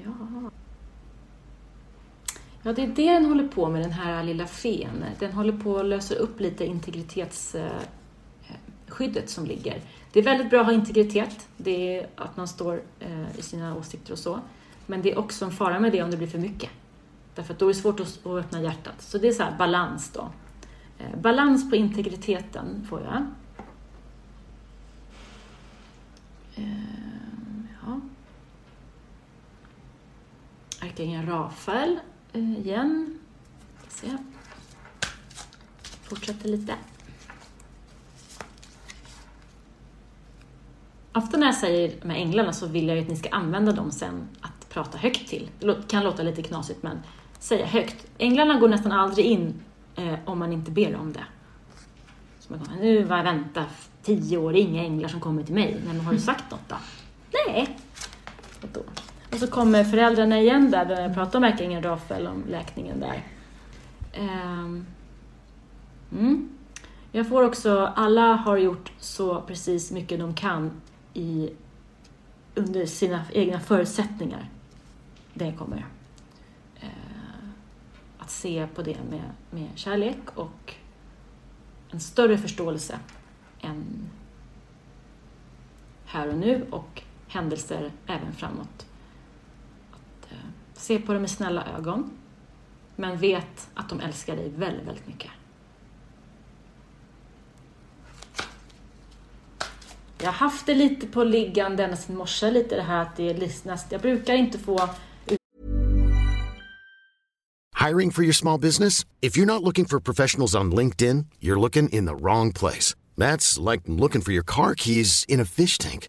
Ja. Ja, det är det den håller på med, den här lilla fen. Den håller på att lösa upp lite integritetsskyddet som ligger. Det är väldigt bra att ha integritet, det är att man står eh, i sina åsikter och så. Men det är också en fara med det om det blir för mycket. Därför att då är det svårt att, öppna hjärtat. Så det är så här balans då. Eh, balans på integriteten får jag. Eh, ja. Ärkeängeln Rafael eh, igen. Ska se. Fortsätter lite. Ofta när jag säger med änglarna så vill jag ju att ni ska använda dem sen att prata högt till. Det kan låta lite knasigt men säga högt. Änglarna går nästan aldrig in eh, om man inte ber om det. Så man kommer, nu var jag vänta tio år, det är inga änglar som kommer till mig. Nej, men har du sagt något då? Nej. Och, då och så kommer föräldrarna igen där, när jag pratar med ärkeängeln Rafael om läkningen där. Ehm, mm. Jag får också, alla har gjort så precis mycket de kan i, under sina egna förutsättningar. Det kommer. Eh, att se på det med, med kärlek och en större förståelse än här och nu och händelser även framåt. Se på det med snälla ögon, men vet att de älskar dig väldigt, väldigt mycket. Jag har haft det lite på liggande ända sedan i morse, lite det här att det är listnäst. Jag brukar inte få Hiring for your small business? If you're not looking for professionals on LinkedIn, you're looking in the wrong place. That's like looking for your car keys in a fish tank.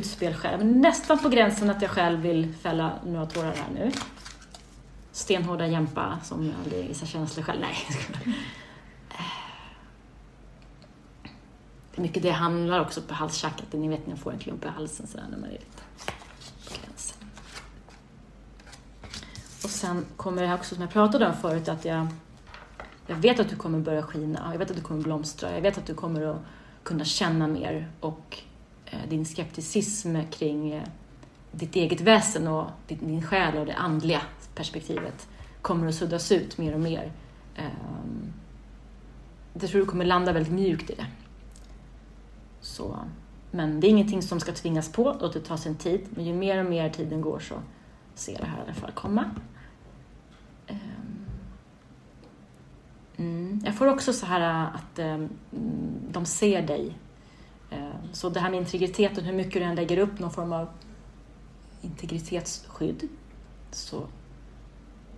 Utspel själv. Nästan på gränsen att jag själv vill fälla några tårar här nu. Stenhårda jämpa som jag aldrig visar känslor själv. Nej, jag skojar. Det är mycket det handlar också på halschakrat. Ni vet när jag får en klump i halsen sådär när man är lite på gränsen. Och sen kommer det här också som jag pratade om förut att jag, jag vet att du kommer börja skina. Jag vet att du kommer blomstra. Jag vet att du kommer att kunna känna mer och Eh, din skepticism kring eh, ditt eget väsen och din, själ och det andliga perspektivet kommer att suddas ut mer och mer. Ehm, jag tror du kommer landa väldigt mjukt i det. Så Men det är ingenting som ska tvingas på, låt det ta sin tid. Men ju mer och mer tiden går så ser jag det här i alla fall komma. Ehm, mm. Jag får också så här eh, att ehm, de ser dig. Eh, så det här med integriteten, hur mycket du än lägger upp någon form av integritetsskydd, så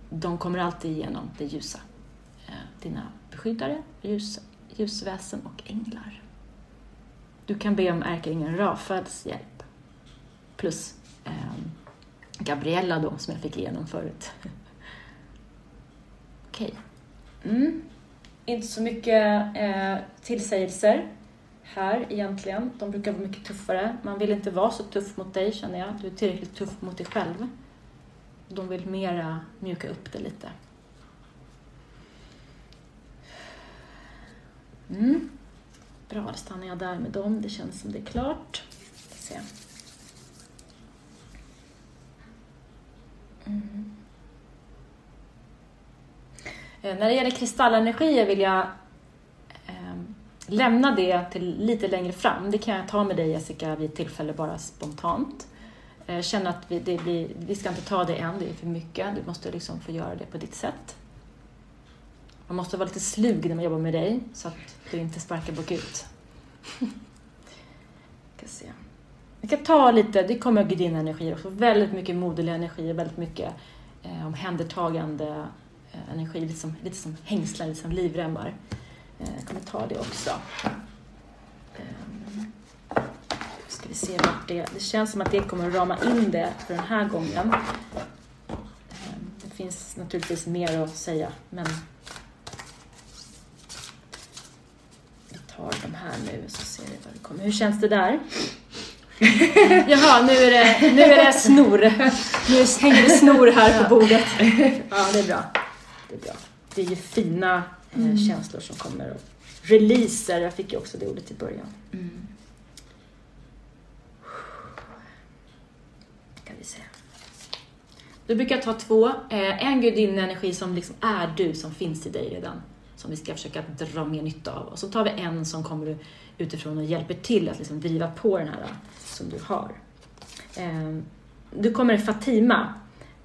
de kommer alltid igenom det ljusa. Eh, dina beskyddare, ljus, ljusväsen och änglar. Du kan be om ärkeängeln Rafaels hjälp. Plus eh, Gabriella då, som jag fick igenom förut. Okej. Okay. Mm. Inte så mycket eh, tillsägelser här egentligen. De brukar vara mycket tuffare. Man vill inte vara så tuff mot dig känner jag. Du är tillräckligt tuff mot dig själv. De vill mera mjuka upp det lite. Mm. Bra, då stannar jag där med dem. Det känns som det är klart. Se. Mm. Eh, när det gäller kristallenergier vill jag lämna det till lite längre fram. Det kan jag ta med dig Jessica vid tillfälle bara spontant. Eh, känna att vi, det blir, vi ska inte ta det än, det är för mycket. Du måste liksom få göra det på ditt sätt. Man måste vara lite slug när man jobbar med dig så att du inte sparkar bakut. ska se. Vi kan ta lite, det kommer gudinnenergier också, väldigt mycket moderlig energi, väldigt mycket eh, omhändertagande eh, energi, lite som, lite som hängslar, lite som livremmar. Eh, jag kommer ta det också. Eh, ska vi se vart det, det känns som att det kommer att rama in det för den här gången. Eh, det finns naturligtvis mer att säga, men tar de här nu så ser vi vad det kommer. Hur känns det där? Jaha, nu är det, nu är det snor. Nu hänger det snor här på bordet. Ja, det är bra. Det är bra. Det är ju fina mm. känslor som kommer. Och releaser, jag fick ju också det ordet i början. Mm. Ska vi se. Då brukar ta två. Eh, en gudinnenergi som liksom är du, som finns i dig redan som vi ska försöka dra mer nytta av. Och så tar vi en som kommer utifrån och hjälper till att liksom driva på den här som du har. Ehm, du kommer Fatima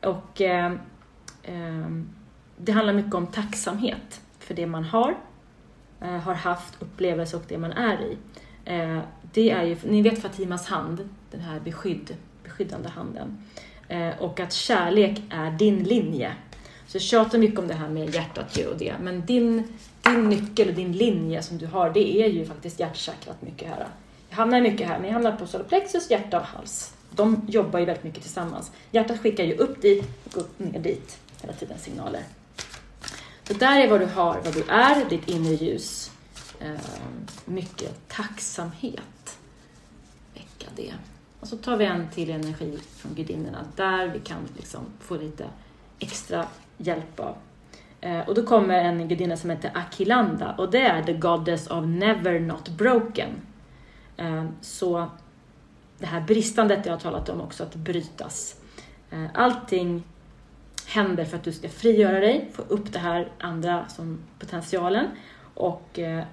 och ehm, det handlar mycket om tacksamhet för det man har, eh, har haft, upplevelse och det man är i. Eh, det är ju, ni vet Fatimas hand, den här beskydd, beskyddande handen. Eh, och att kärlek är din linje så jag tjatar mycket om det här med hjärtat och det, men din, din nyckel och din linje som du har, det är ju faktiskt hjärtchakrat mycket här. Jag hamnar mycket här, men jag hamnar på solarplexus, hjärta och hals. De jobbar ju väldigt mycket tillsammans. Hjärtat skickar ju upp dit och upp ner dit hela tiden signaler. Så där är vad du har, vad du är, ditt inre ljus. Ehm, mycket tacksamhet. Väcka det. Och så tar vi en till energi från gudinnorna där vi kan liksom få lite extra hjälp av. Eh, och då kommer en gudinna som heter Akilanda och det är the goddess of never not broken. Eh, så det här bristandet jag har talat om också, att brytas. Eh, allting händer för att du ska frigöra dig, få upp det här andra som potentialen och eh,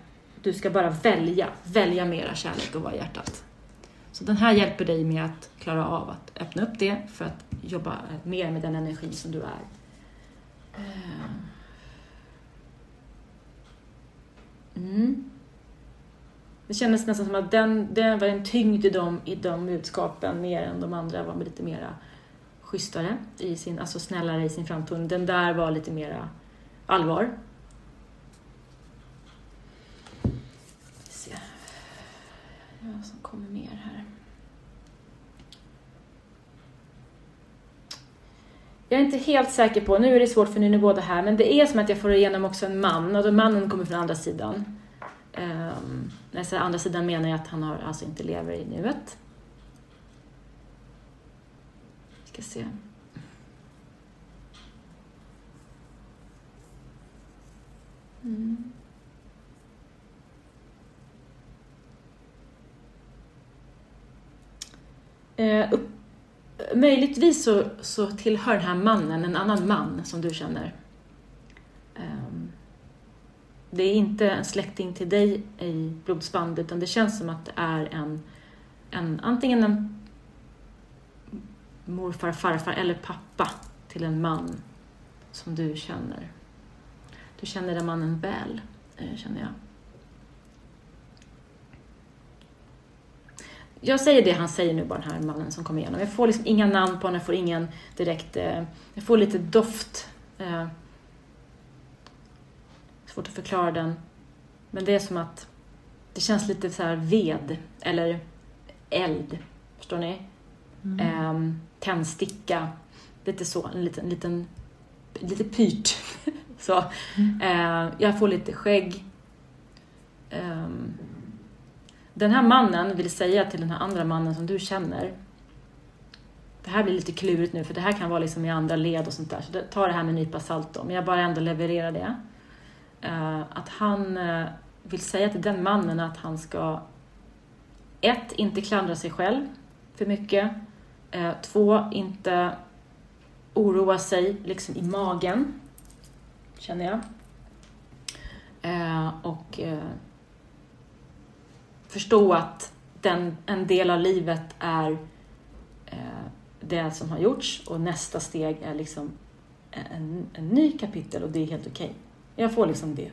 du ska bara välja, välja mera kärlek och vara hjärtat. Så den här hjälper dig med att klara av att öppna upp det för att jobba mer med den energi som du är. Eh. Mm. Det kändes nästan som att den, den var en tyngd i de, i de budskapen mer än de andra var lite mera schysstare, i sin, alltså snällare i sin framtoning. Den där var lite mera allvar. Se. Som kommer mer här. Jag är inte helt säker på, nu är det svårt för nu är ni båda här, men det är som att jag får igenom också en man och då mannen kommer från andra sidan. Um, när jag säger andra sidan menar jag att han har, alltså inte lever i nuet. Ska se. Mm. Eh, upp möjligtvis så, så tillhör den här mannen en annan man som du känner. Eh, det är inte en släkting till dig i blodsband utan det känns som att det är en en, antingen en morfar, farfar eller pappa till en man som du känner. Du känner den mannen väl, eh, känner jag. Jag säger det han säger nu bara, den här mannen som kommer igenom. Jag får liksom inga namn på honom, jag får ingen direkt... Eh, jag får lite doft. Eh, svårt att förklara den. Men det är som att det känns lite så här ved eller eld. Förstår ni? Mm. Eh, tändsticka. Lite så, en liten, liten lite pyrt. så. Mm. Eh, jag får lite skägg. Eh, den här mannen vill säga till den här andra mannen som du känner. Det här blir lite klurigt nu för det här kan vara liksom i andra led och sånt där. Så ta det här med en nypa salt då. Men jag bara ändå levererar det. Uh, att han uh, vill säga till den mannen att han ska ett, inte klandra sig själv för mycket. Eh, två, inte oroa sig liksom i magen, känner jag. Eh, och eh, förstå att den, en del av livet är eh, det som har gjorts och nästa steg är liksom en, en ny kapitel och det är helt okej. Okay. Jag får liksom det.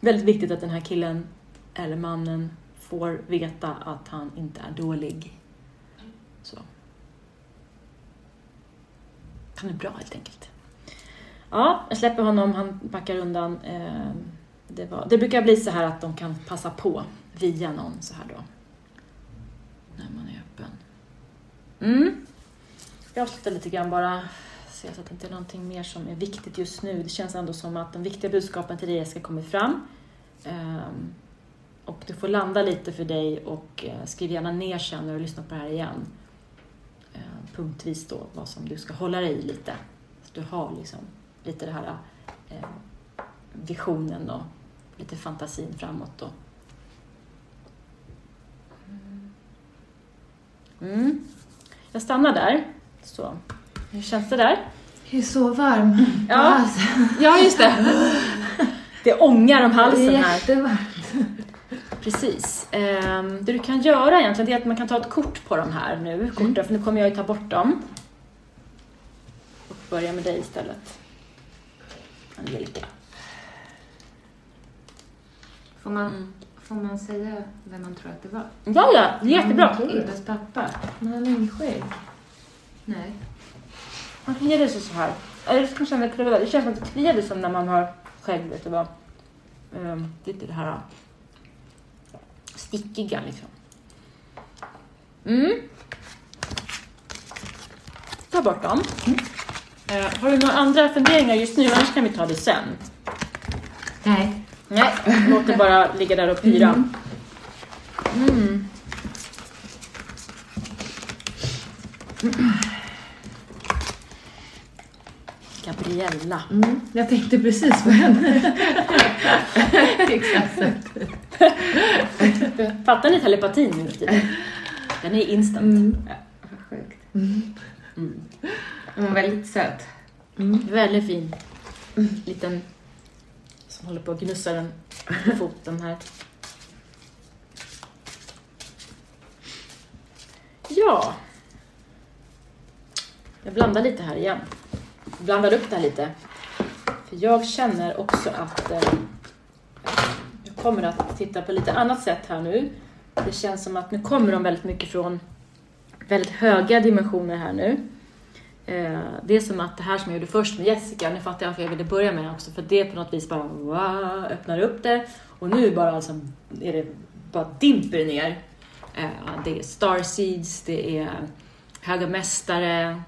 Väldigt viktigt att den här killen eller mannen får veta att han inte är dålig. Så. Han är bra helt enkelt. Ja, jag släpper honom, han backar undan. Eh, det, var, det brukar bli så här att de kan passa på via någon så här då. När man är öppen. Mm. Jag avslutar lite grann bara se så att det inte är någonting mer som är viktigt just nu. Det känns ändå som att de viktiga budskapen till dig ska komma fram. Ehm, och du får landa lite för dig och eh, skriv gärna ner sen när du lyssnar på det här igen. Punktvis då, vad som du ska hålla dig i lite. Så du har liksom lite det här uh, visionen och lite fantasin framåt då. Mm. Jag stannar där. Så. Hur känns det där? Jag är så varm. Ja, ja just det. Det ångar om halsen här. Det är jättevarmt. Precis. Um, det du kan göra egentligen är att man kan ta ett kort på de här nu, korten, mm. för nu kommer jag ju ta bort dem. Och börja med dig istället. Angelica. Får man, mm. får man säga vem man tror att det var? Ja, ja, jättebra. Mm, Ildas pappa. Men han har inget skägg. Nej. Man kliade sig så här. Eller så kanske det. Det känns som att det kliade som när man har skägg, vet du vad. Um, lite det här stickiga liksom. Mm. Ta bort dem. Mm. Uh, har du några andra funderingar just nu? Annars kan vi ta det sen. Nej. Nej, låt det bara ligga där och pyra. Mm. Mm. Gabriella. Mm, jag tänkte precis på henne. Exakt. Fattar ni telepatin nu för Den är instant. Mm. Ja, sjukt. Mm. Mm. Var väldigt söt. Mm. Väldigt fin. Liten som håller på att gnussa den på foten här. Ja. Jag blandar lite här igen blandar upp det här lite. För jag känner också att eh, kommer att titta på lite annat sätt här nu. Det känns som att nu kommer de väldigt mycket från väldigt höga dimensioner här nu. Eh, det är som att det här som jag gjorde först med Jessica, nu fattar jag varför jag ville börja med det också, för det på något vis bara wow, öppnar upp det. Och nu bara alltså, är det bara dimper ner. Eh, det är Starseeds, det är Höga Mästare,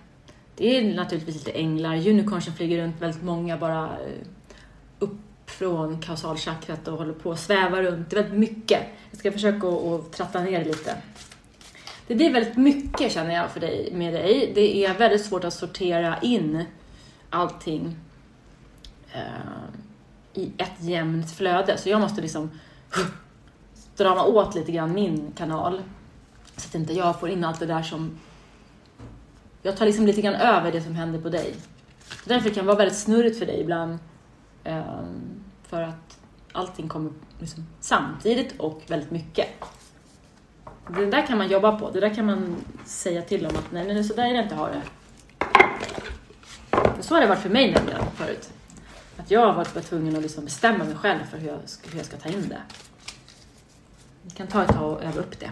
det är naturligtvis lite änglar, unicorn som flyger runt, väldigt många bara eh, från kausalchakrat och håller på att sväva runt. Det är väldigt mycket. Jag ska försöka att tratta ner det lite. Det blir väldigt mycket känner jag för dig, med dig. Det är väldigt svårt att sortera in allting eh, i ett jämnt flöde. Så jag måste liksom strama åt lite grann min kanal. Så att inte jag får in allt det där som jag tar liksom lite grann över det som händer på dig. Därför kan det vara väldigt snurrigt för dig ibland. Um, för att allting kommer liksom samtidigt och väldigt mycket. Det där kan man jobba på. Det där kan man säga till om att nej, men så där är det inte att ha det. För så har det varit för mig nämligen förut. Att jag har varit tvungen att liksom bestämma mig själv för hur jag, hur jag ska ta in det. Det kan ta ett tag att öva upp det.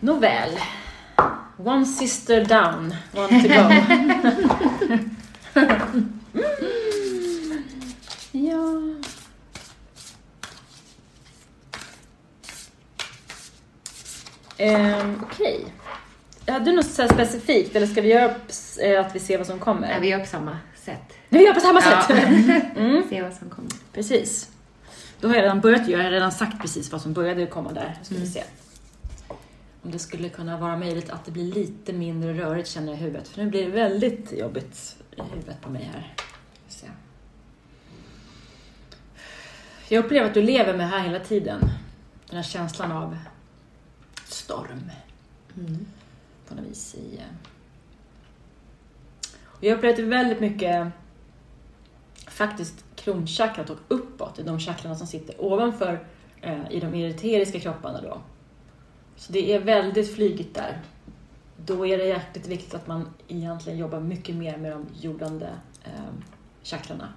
Nåväl. One sister down, one to go. ja. Um, Okej. Okay. Hade du något så specifikt eller ska vi göra eh, att vi ser vad som kommer? Ja, vi gör på samma sätt. Vi gör på samma Ja. sätt? Mm. Se vad som kommer. Precis. Då har jag redan börjat göra, jag har redan sagt precis vad som började komma där. Ska vi se. Om det skulle kunna vara möjligt att det blir lite mindre rörigt känner jag i huvudet. För nu blir det väldigt jobbigt i huvudet på mig här. Ska vi se. Jag upplever att du lever med här hela tiden. Den här känslan av storm. På något vis i... eh. Och jag är väldigt mycket faktiskt kronchakrat och uppåt, i de chakrarna som sitter ovanför eh, i de eteriska kropparna då. Så det är väldigt flygigt där. Då är det jäkligt viktigt att man egentligen jobbar mycket mer med de jordande eh, chakrarna.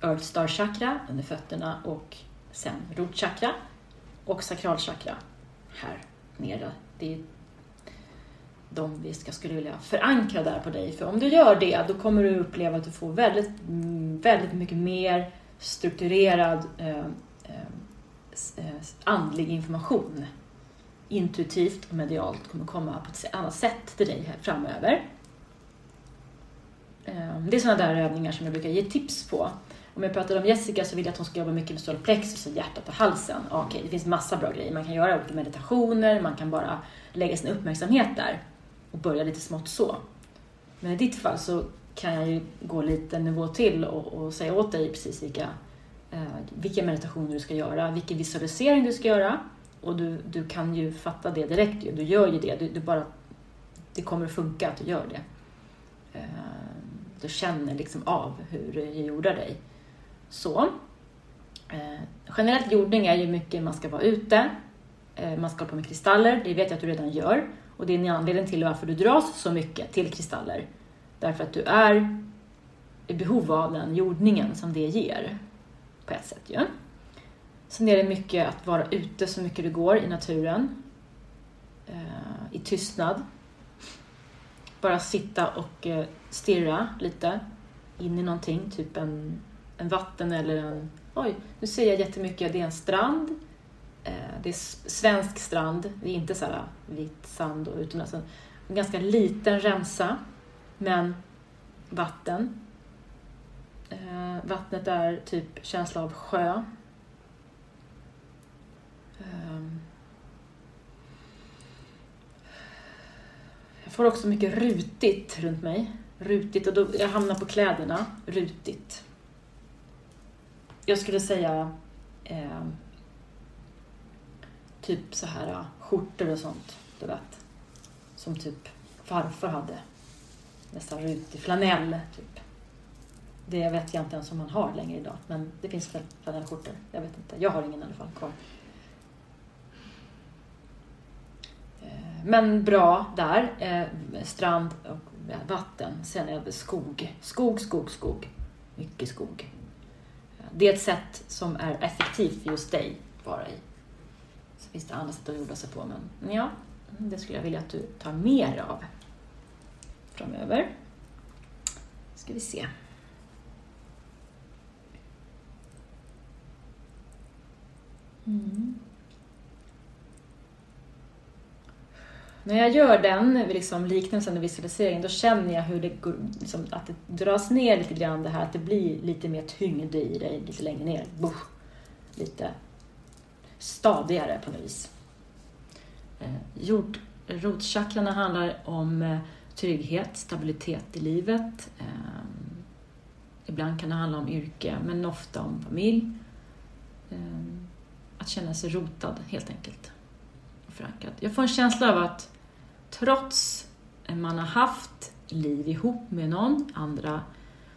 Earth Star chakra under fötterna och sen rotchakra och sakralchakra här nere. Det är de vi ska, skulle vilja förankra där på dig. För om du gör det, då kommer du uppleva att du får väldigt, väldigt mycket mer strukturerad eh, eh, eh andlig information. Intuitivt och medialt kommer komma på ett annat sätt till dig här framöver. Eh, Det är sådana där övningar som jag brukar ge tips på. Om jag pratar om Jessica så vill jag att hon ska jobba mycket med solplexus och hjärtat och halsen. Okej, Okej, det finns massa bra grejer. Man kan göra olika meditationer, man kan bara lägga sin uppmärksamhet där och börja lite smått så. Men i ditt fall så kan jag ju gå lite nivå till och, och säga åt dig precis vilka, eh, vilka meditationer du ska göra, vilken visualisering du ska göra. Och du, du kan ju fatta det direkt ju. Du gör ju det. Du, du bara, det kommer att funka att du gör det. Eh, du känner liksom av hur det jordar dig. Så. Eh, generellt jordning är ju mycket man ska vara ute, eh, man ska hålla på med kristaller, det vet jag att du redan gör. Och det är en anledning till varför du dras så mycket till kristaller. Därför att du är i behov av den jordningen som det ger. På ett sätt ju. Sen är det mycket att vara ute så mycket det går i naturen. Eh, I tystnad. Bara sitta och eh, stirra lite in i någonting, typ en, en vatten eller en... Oj, nu ser jag jättemycket. Det är en strand. Eh, det är svensk strand. Det är inte så här ah, vit sand och utomlands. En ganska liten remsa, men vatten. Eh, vattnet är typ känsla av sjö. Ehm. Jag får också mycket rutigt runt mig. Rutigt och då, jag hamnar på kläderna. Rutigt. Jag skulle säga eh, typ så här ah, skjortor och sånt, du vet. Som typ farfar hade. Nästan rutig flanell, typ. Det vet jag inte ens om man har längre idag, men det finns väl flanellskjortor. Jag vet inte. Jag har ingen i alla fall kvar. Eh, men bra där. Eh, strand och eh, vatten. Sen är det skog. Skog, skog, skog. Mycket skog. Det är ett sätt som är effektivt för just dig att vara i. Så finns det andra sätt att jorda sig på, men ja, det skulle jag vilja att du tar mer av framöver. Ska vi se. Mm. När jag gör den liksom liknelsen och visualiseringen, då känner jag hur det går, liksom, att det dras ner lite grann det här, att det blir lite mer tyngd i dig lite längre ner. Buff. Lite stadigare på något vis. Eh, jord, rotchakrarna handlar om eh, trygghet, stabilitet i livet. Eh, ibland kan det handla om yrke, men ofta om familj. Eh, att känna sig rotad, helt enkelt. Och förankrad. Jag får en känsla av att trots att man har haft liv ihop med någon, andra,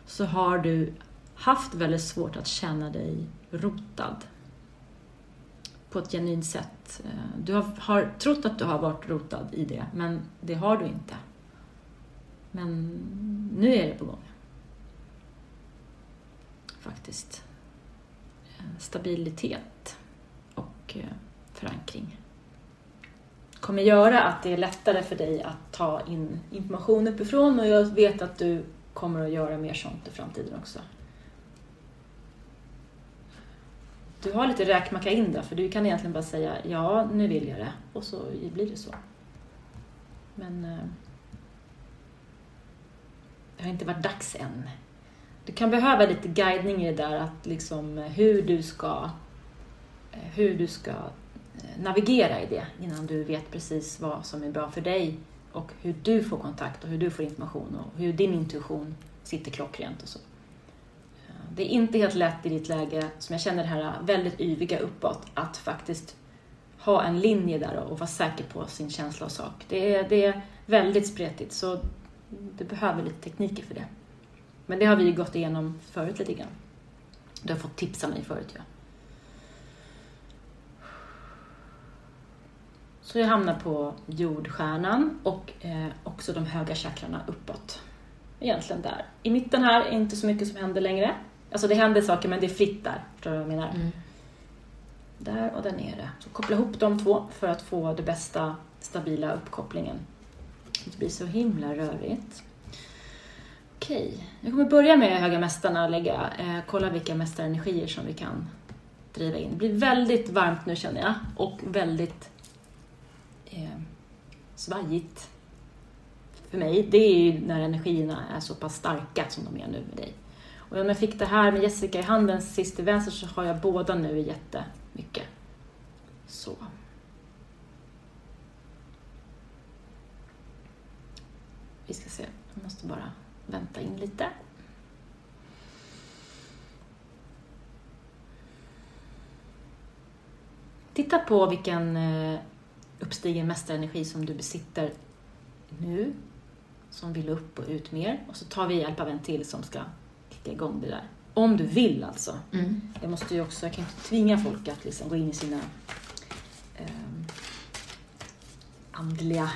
så har du haft väldigt svårt att känna dig rotad. på ett genuint sätt. Eh, du har, har trott att du har varit rotad i det, men det har du inte. Men nu är det på gång. Faktiskt. Eh, stabilitet och eh, förankring kommer göra att det är lättare för dig att ta in information uppifrån och jag vet att du kommer att göra mer sånt i framtiden också. Du har lite räkmacka in där, för du kan egentligen bara säga ja, nu vill jag det och så blir det så. Men eh, det har inte varit dags än. Du kan behöva lite guidning i det där, att liksom hur du ska, eh, hur du ska Eh, navigera i det innan du vet precis vad som är bra för dig och hur du får kontakt och hur du får information och hur din intuition sitter klockrent och så. Eh, det är inte helt lätt i ditt läge, som jag känner det här väldigt yviga uppåt, att faktiskt ha en linje där och vara säker på sin känsla och sak. Det är, det är väldigt spretigt, så du behöver lite tekniker för det. Men det har vi ju gått igenom förut lite grann. Du har fått tipsa mig förut, ja. Så jag hamnar på jordstjärnan och eh, också de höga chakrarna uppåt. Egentligen där. I mitten här är inte så mycket som händer längre. Alltså det händer saker men det är fritt där. Förstår du vad jag menar? Mm. Där och där nere. Så koppla ihop de två för att få det bästa stabila uppkopplingen. Det blir så himla rörigt. Okej, jag kommer börja med Höga Mästarna och lägga, eh, kolla vilka mästarenergier som vi kan driva in. Det blir väldigt varmt nu känner jag och väldigt eh, svajigt för mig. Det är ju när energierna är så pass starka som de är nu med dig. Och om jag fick det här med Jessica i handen sist till vänster så har jag båda nu jättemycket. Så. Vi ska se, jag måste bara vänta in lite. Titta på vilken eh, uppstigen mästarenergi som du besitter nu, som vill upp och ut mer. Och så tar vi hjälp av en till som ska kicka igång det där. Om du vill alltså. Mm. Jag måste ju också, jag kan inte tvinga folk att liksom gå in i sina eh, andliga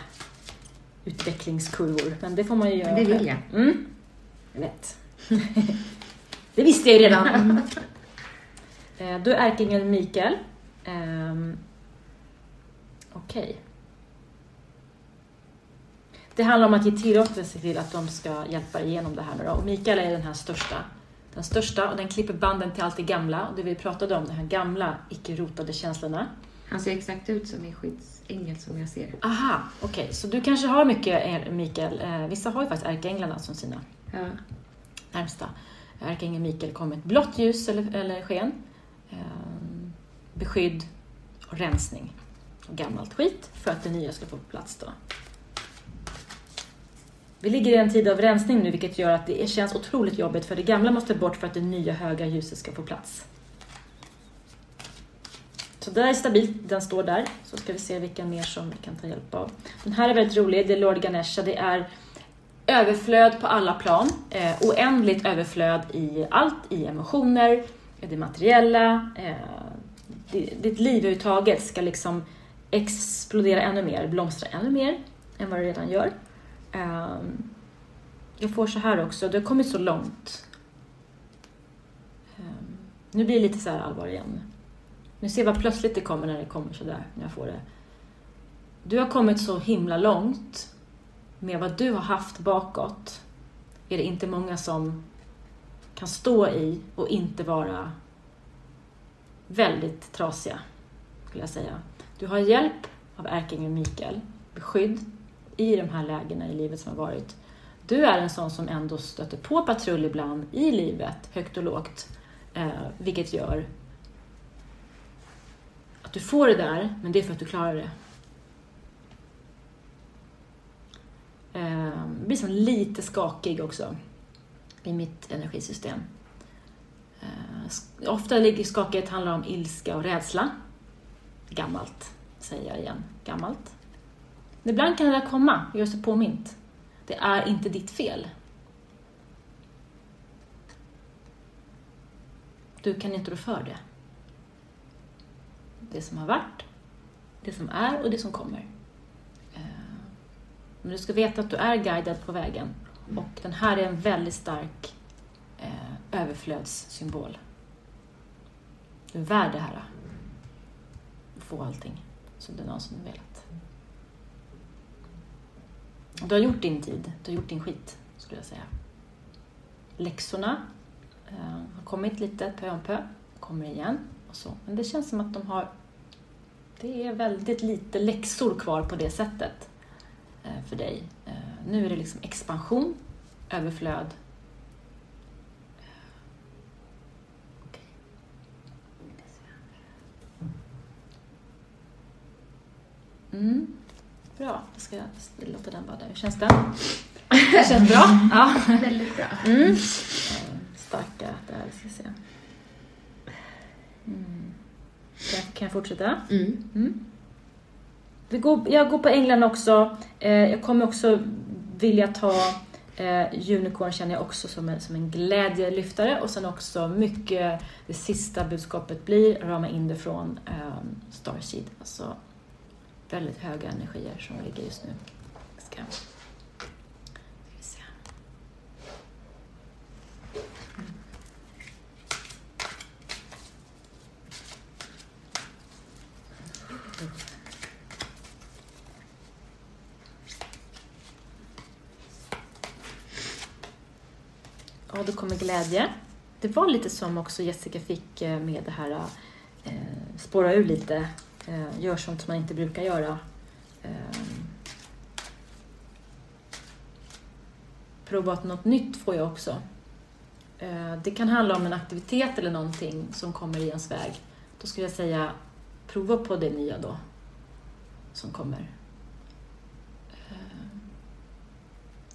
utvecklingskurvor. Men det får man ju göra. Det vill jag. Mm. Jag vet. det visste jag ju redan. Eh, då är ärkeängeln Mikael. Um, Okej. Okay. Det handlar om att ge tillåtelse till att de ska hjälpa igenom det här. Då. Och Mikael är den här största. Den största och den klipper banden till allt det gamla. Och det vi pratade om, de här gamla, icke-rotade känslorna. Han ser exakt ut som en skyddsängel som jag ser. Aha, okej. Okay. Så du kanske har mycket Mikael. Eh, vissa har ju faktiskt ärkeänglarna som sina ja. närmsta. Ärkeängeln Mikael kom med ett blått ljus eller, eller sken. Eh, beskydd och rensning gammalt skit för att det nya ska få plats då. Vi ligger i en tid av rensning nu vilket gör att det känns otroligt jobbigt för det gamla måste bort för att det nya höga ljuset ska få plats. Så det är stabilt, den står där. Så ska vi se vilka mer som vi kan ta hjälp av. Den här är väldigt rolig, det är Lord Ganesha. Det är överflöd på alla plan. Eh, oändligt överflöd i allt, i emotioner, det materiella. Eh, ditt liv överhuvudtaget ska liksom explodera ännu mer, blomstra ännu mer än vad det redan gör. Ehm, jag får så här också, du har kommit så långt. Ehm, nu blir det lite så här allvar igen. Nu ser jag vad plötsligt det kommer när det kommer sådär, när jag får det. Du har kommit så himla långt med vad du har haft bakåt. Är det inte många som kan stå i och inte vara väldigt trasiga, skulle jag säga. Du har hjälp av ärkeängeln Mikael, beskydd i de här lägena i livet som har varit. Du är en sån som ändå stöter på patrull ibland i livet, högt och lågt, eh, vilket gör att du får det där, men det är för att du klarar det. Eh, blir som lite skakig också i mitt energisystem. Eh, ofta ligger skakighet handlar om ilska och rädsla. Gammalt, säger jag igen. Gammalt. Ibland kan det där komma, gör sig påmint. Det är inte ditt fel. Du kan inte rå för det. det som har varit, det som är och det som kommer. Eh, men du ska veta att du är guidad på vägen och den här är en väldigt stark eh, överflödssymbol. Du är värd det här. Få allting som du någonsin velat. Du har gjort din tid, du har gjort din skit, skulle jag säga. Läxorna eh, har kommit lite pö om pö, kommer igen och så. Men det känns som att de har... Det är väldigt lite läxor kvar på det sättet eh, för dig. Eh, nu är det liksom expansion, överflöd. Mm. Bra, jag ska låta den vara där. Hur känns den? Det känns bra? Ja. Väldigt bra. Mm. Eh, Starka där, ska se. Mm. Kan, jag, kan jag fortsätta? Mm. Mm. Vi går, jag går på England också. Eh, jag kommer också vilja ta eh, Unicorn känner jag också som en, som en glädjelyftare och sen också mycket, det sista budskapet blir rama in det från eh, Starseed. Alltså väldigt höga energier som ligger just nu. Ska, ska vi se. Ja, då kommer glädje. Det var lite som också Jessica fick eh, med det här eh, spåra ur lite, eh, gör sånt som man inte brukar göra. Eh, provat något nytt får jag också. Eh, det kan handla om en aktivitet eller någonting som kommer i ens väg. Då skulle jag säga, prova på det nya då, som kommer. Ehm,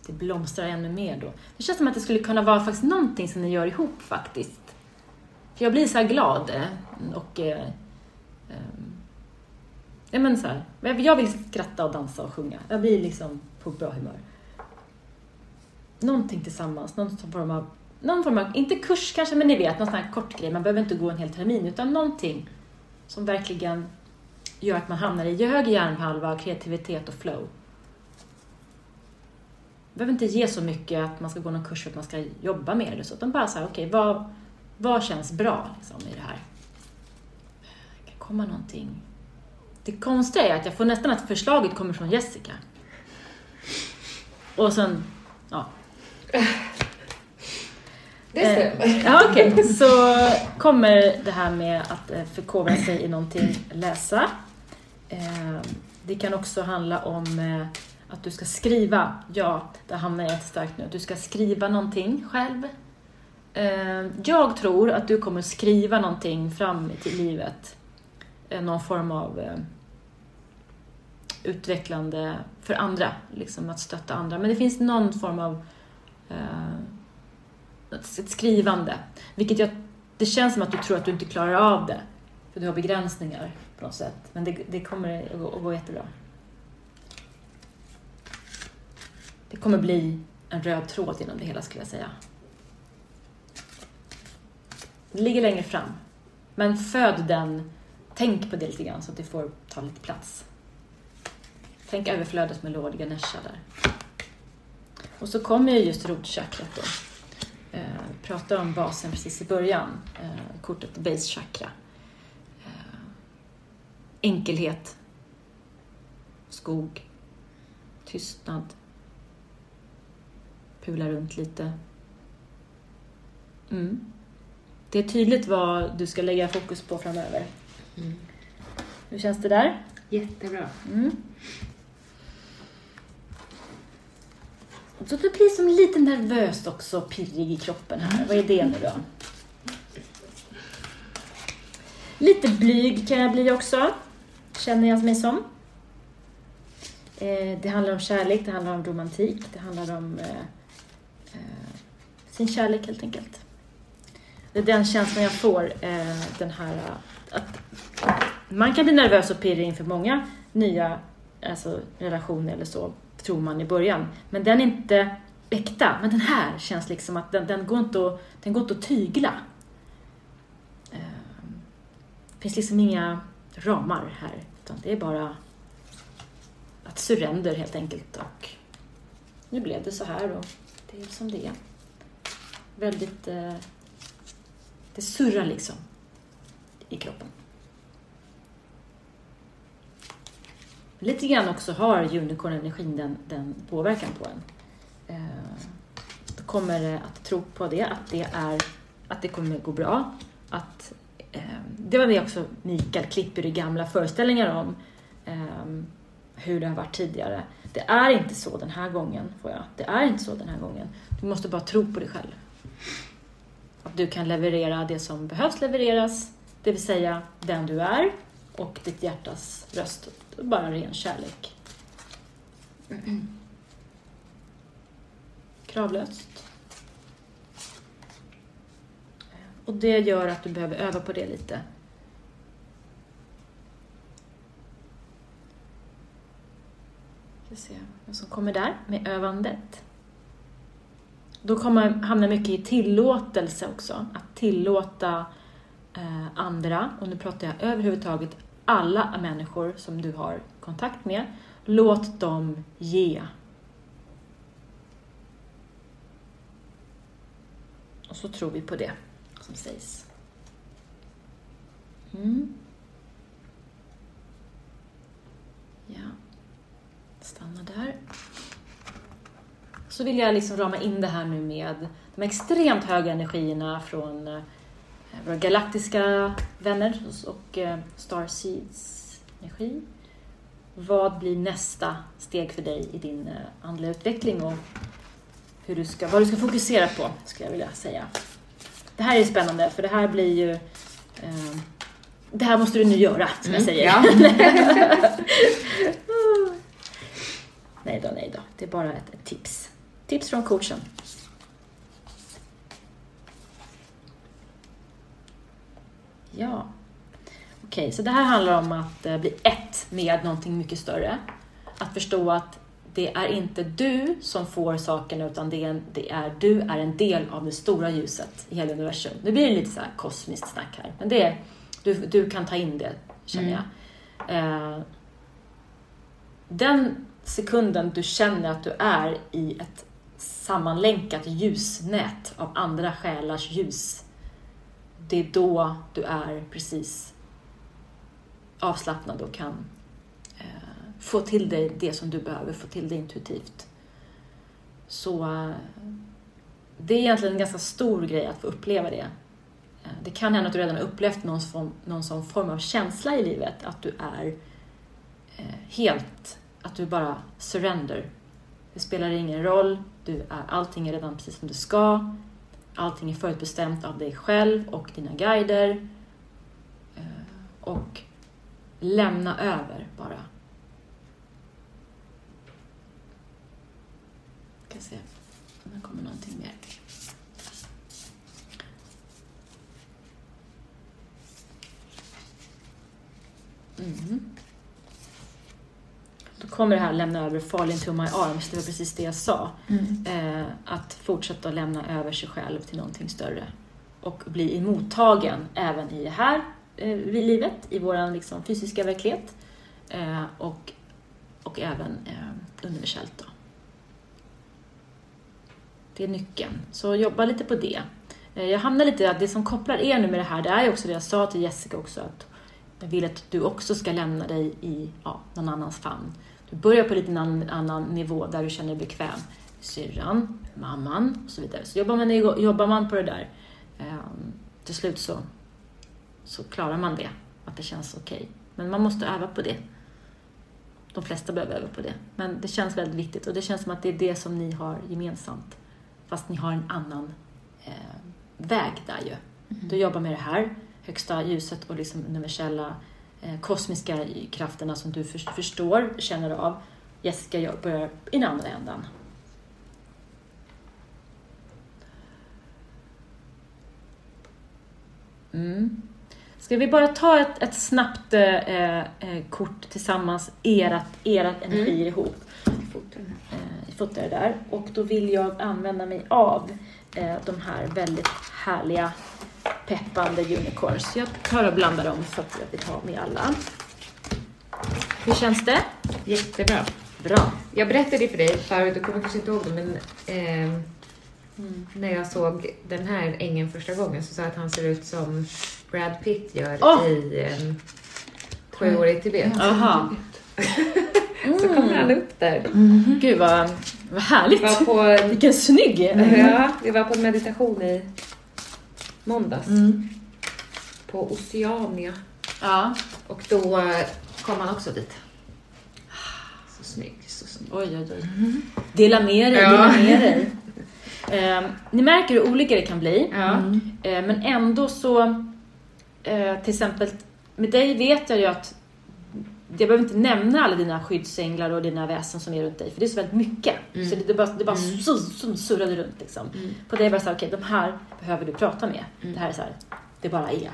det blomstrar ännu mer då. Det känns som att det skulle kunna vara faktiskt någonting som ni gör ihop faktiskt. För jag blir så här glad eh, och... Eh, ehm, ja men så här, jag vill liksom skratta och dansa och sjunga. Jag blir liksom på bra humör. Någonting tillsammans, någon form av... Någon form av, inte kurs kanske, men ni vet, någon sån här kort grej. Man behöver inte gå en hel termin, utan någonting som verkligen gör att man hamnar i hög hjärnhalva, kreativitet och flow. Det behöver inte ge så mycket att man ska gå någon kurs för att man ska jobba med det eller så, utan bara så här, okej, okay, vad, vad känns bra liksom, i det här? Det kan komma någonting. Det konstiga är att jag får nästan att förslaget kommer från Jessica. Och sen, ja. Det stämmer. Eh, okej. Okay. Så kommer det här med att eh, förkovra sig i någonting, läsa. Eh, det kan också handla om eh, att du ska skriva. Ja, där hamnar jag jättestarkt nu. Att du ska skriva någonting själv. Eh, jag tror att du kommer skriva någonting fram till livet. Eh, någon form av eh, utvecklande för andra, liksom att stötta andra. Men det finns någon form av eh, ett skrivande. Vilket jag, det känns som att du tror att du inte klarar av det. För du har begränsningar på något sätt. Men det, det kommer att gå, att gå jättebra. Det kommer bli en röd tråd genom det hela skulle jag säga. Det ligger längre fram. Men föd den, tänk på det lite grann så att det får ta lite plats. Tänk överflödet med Lord Ganesha där. Och så kommer ju just rotchakrat då. Eh, pratade om basen precis i början, eh, kortet Base Chakra. Eh, enkelhet, skog, tystnad, pula runt lite. Mm. Det är tydligt vad du ska lägga fokus på framöver. Mm. Hur känns det där? Jättebra. Mm. Så du blir som lite nervöst också, pirrig i kroppen här. Vad är det nu då? Lite blyg kan jag bli också, känner jag mig som. Eh, det handlar om kärlek, det handlar om romantik, det handlar om eh, eh, sin kärlek helt enkelt. Det är den känslan jag får, den här att man kan bli nervös och pirrig inför många nya alltså, relationer eller så tror man i början. Men den är inte äkta. Men den här känns liksom att den, den, går, inte att, den går inte att tygla. Ehm, det finns liksom inga ramar här. Utan det är bara att surrender helt enkelt. Och nu blev det så här och det är som det är. Väldigt... Eh, det surrar liksom i kroppen. Lite grann också har unicorn-energin den, den påverkan på en. Eh, då kommer det att tro på det, att det, är, att det kommer gå bra. Att, eh, det var det också Mikael klipper i gamla föreställningar om eh, hur det har varit tidigare. Det är inte så den här gången, får jag. Det är inte så den här gången. Du måste bara tro på dig själv. Att du kan leverera det som behövs levereras, det vill säga den du är och ditt hjärtas röst. Bara ren kärlek. Kravlöst. Och det gör att du behöver öva på det lite. Vi Ska se vad som kommer där med övandet. Då kommer hamna mycket i tillåtelse också. Att tillåta Eh, andra, och nu pratar jag överhuvudtaget alla människor som du har kontakt med. Låt dem ge. Och så tror vi på det som sägs. Mm. Ja, stanna där. Så vill jag liksom rama in det här nu med de extremt höga energierna från eh, våra galaktiska vänner och eh, Starseeds energi. Vad blir nästa steg för dig i din eh, andliga utveckling och hur du ska, vad du ska fokusera på, skulle jag vilja säga. Det här är spännande, för det här blir ju... Eh, det här måste du nu göra, som jag säger. Ja. nej då, nej då. Det är bara ett, ett tips. Tips från coachen. Ja. Okej, så det här handlar om att eh, bli ett med någonting mycket större. Att förstå att det är inte du som får saken utan det är, det är du är en del av det stora ljuset i hela universum. Nu blir det lite så här kosmiskt snack här, men det du, du kan ta in det, känner jag. Eh, den sekunden du känner att du är i ett sammanlänkat ljusnät av andra själars ljus, det är då du är precis avslappnad och kan eh, få till dig det som du behöver få till dig intuitivt. Så eh, det är egentligen en ganska stor grej att få uppleva det. Eh, det kan hända att du redan har upplevt någon, form, någon sån form av känsla i livet, att du är eh, helt, att du bara surrender. Det spelar ingen roll, du är, allting är redan precis som det ska. Allting är förutbestämt av dig själv och dina guider. Eh, och lämna över bara. Ska se om det kommer någonting mer. Mm. Då kommer det här lämna över fall into my arms, det var precis det jag sa. Eh, att fortsätta lämna över sig själv till någonting större. Och bli mottagen även i det här eh, i livet, i vår liksom, fysiska verklighet. Eh, och, och även eh, universellt. Då. Det är nyckeln. Så jobba lite på det. Eh, jag hamnar lite, det som kopplar er nu med det här, det är också det jag sa till Jessica också, att jag vill att du också ska lämna dig i ja, någon annans famn. Du börjar på lite annan, annan nivå där du känner dig bekväm. Syrran, mamman och så vidare. Så jobbar man, jobbar man på det där, eh, till slut så, så klarar man det, att det känns okej. Okay. Men man måste öva på det. De flesta behöver öva på det. Men det känns väldigt viktigt och det känns som att det är det som ni har gemensamt. Fast ni har en annan eh, väg där ju. Mm. Du jobbar med det här, högsta ljuset och liksom universella kosmiska krafterna som du för, förstår, känner av. Jessica börjar i den andra ändan. Mm. Ska vi bara ta ett, ett snabbt eh, eh, kort tillsammans, erat, erat energier ihop. Eh, fotar där. Och då vill jag använda mig av eh, de här väldigt härliga peppande unicorns. Jag tar och blandar dem så att vi tar med alla. Hur känns det? Jättebra. Bra. Jag berättade för dig förut, du kommer kanske inte ihåg det, men ehm, när jag såg den här ängen första gången så sa jag att han ser ut som Brad Pitt gör Åh! i um, Sju år i Tibet. Aha. Så kommer han upp där. Gud vad, vad härligt. Var på, Vilken snygg! ja, vi var på en meditation i måndags. På Oceania. Ja. Och då eh, kom han också dit. Så snygg, så snygg. Oj, oj, oj. Dela med dig, Ja. dela med dig. Eh, ni märker hur olika det kan bli. Ja. Eh, men ändå så, eh, till exempel med dig vet jag ju att jag behöver inte nämna alla dina skyddsänglar och dina väsen som är runt dig, för det är så väldigt mycket. Så det, det bara, det bara su- su- surrade runt liksom. På dig var det såhär, okej, de här behöver du prata med. Det här är så här, det bara är.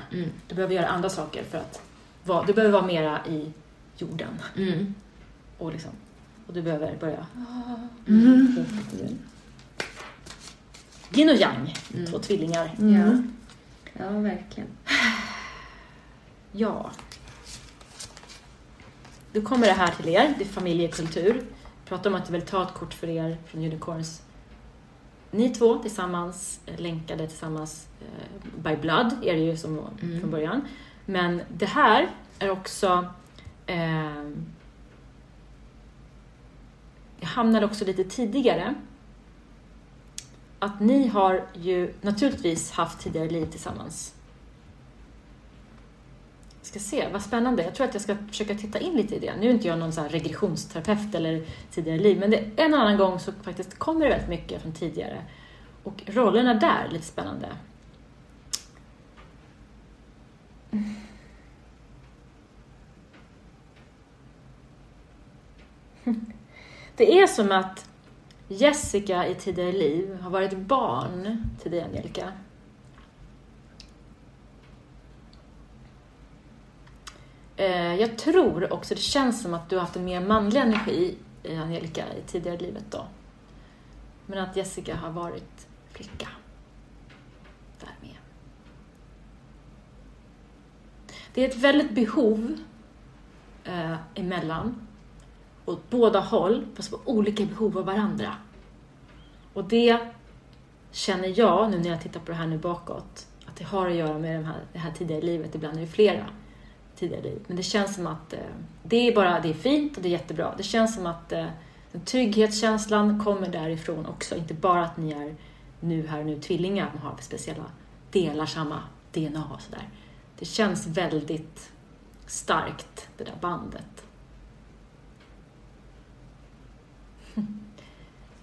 Du behöver göra andra saker för att vara, du behöver vara mera i jorden. Mm. Och, liksom, och du behöver börja... Yin och yang, två tvillingar. Ja. ja, verkligen. Ja. Då kommer det här till er, det är familjekultur. Prata om att du vill ta ett kort för er från Unicorns. Ni två tillsammans, eh, länkade tillsammans eh, by blood, är det ju som från början. Men det här är också... Eh, jag hamnade också lite tidigare. Att ni har ju naturligtvis haft tidigare liv tillsammans. Ska se, vad spännande. Jag tror att jag ska försöka titta in lite i det. Nu är inte jag någon så här regressionsterapeut eller tidigare liv, men det, en annan gång så faktiskt kommer det väldigt mycket från tidigare. Och rollerna där lite spännande. Det är som att Jessica i tidigare liv har varit barn till dig, Angelica. Eh, jag tror också det känns som att du har haft en mer manlig energi i Angelica i tidigare livet då. Men att Jessica har varit flicka. Där med. Det är ett väldigt behov eh, emellan. Åt båda håll, fast på olika behov av varandra. Och det känner jag, nu när jag tittar på det här nu bakåt, att det har att göra med det här, det här tidigare livet. Ibland är det flera tidigare liv. Men det känns som att eh, det är bara, det är fint och det är jättebra. Det känns som att eh, den trygghetskänslan kommer därifrån också. Inte bara att ni är nu här och nu tvillingar, att man har speciella delar, samma DNA och sådär. Det känns väldigt starkt, det där bandet.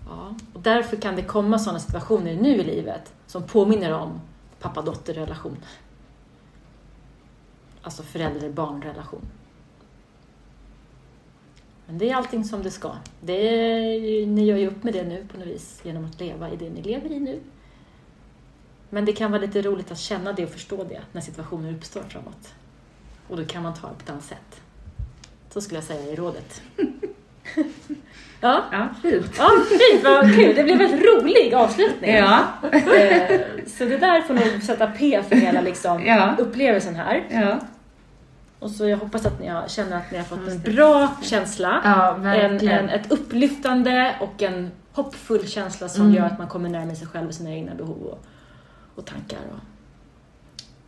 Ja, och därför kan det komma sådana situationer nu i livet som påminner om pappa-dotter-relation. Alltså förälder-barn-relation. Men det är allting som det ska. Det är, ni gör ju upp med det nu på något vis genom att leva i det ni lever i nu. Men det kan vara lite roligt att känna det och förstå det när situationer uppstår framåt. Och då kan man ta det på ett annat sätt. Så skulle jag säga i rådet. ja, Ja, fint. ja fint, vad kul. Det blev en rolig avslutning. Ja. Eh, Så det där får nog sätta P för hela liksom, Ja. upplevelsen här. Ja. Och så jag hoppas att ni har, känner att ni har fått en bra känsla. Ja, en, en, ett upplyftande och en hoppfull känsla som gör att man kommer närmare sig själv och sina egna behov och, och tankar och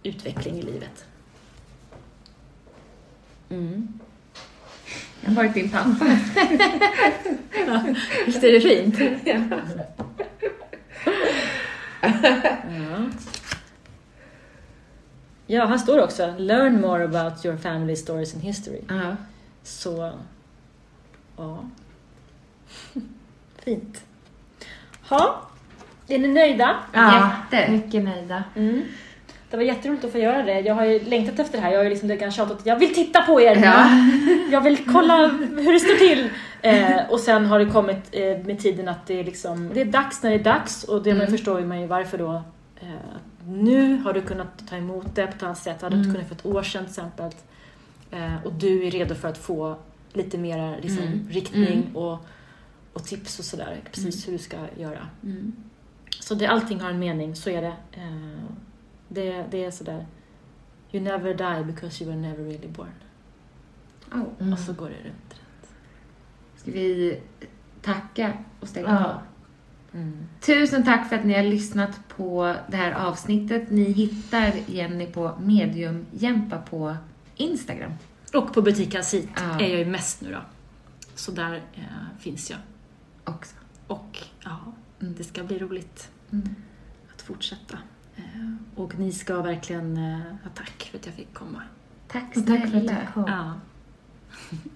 utveckling i livet. Mm. Jag har varit din pappa. Visst är det fint? ja. ja, här står det också Learn more about your family stories and history. Ja. Så, ja. Fint. Ha, är ni nöjda? Jätte. Mycket nöjda. Mm. Det var jätteroligt att få göra det. Jag har ju längtat efter det här. Jag har ju liksom lite tjatat att jag vill titta på er. Ja. Jag vill kolla hur det står till. Eh, och sen har det kommit eh, med tiden att det är, liksom, det är dags när det är dags. Och det man förstår ju man ju varför då. Eh, nu har du kunnat ta emot det på ett annat sätt. Hade du inte kunnat för ett år sedan till exempel. Eh, och du är redo för att få lite mer liksom, riktning och, och tips och sådär. Precis hur du ska göra. Mm. Så det, allting har en mening, så är det. Eh, Det, det är sådär, you never die because you were never really born. Oh. Och så går det runt. Ska vi tacka och stänga Ja. Av? Tusen tack för att ni har lyssnat på det här avsnittet. Ni hittar Jenny på Medium Jämpa på Instagram. Och på butik Hasit Ja. är jag ju mest nu då. Så där eh, finns jag. också. Och ja, det ska bli roligt Mm. att fortsätta. Eh, och ni ska verkligen eh, ha tack för att jag fick komma. Tack Och tack för att du snälla. kom. Ja.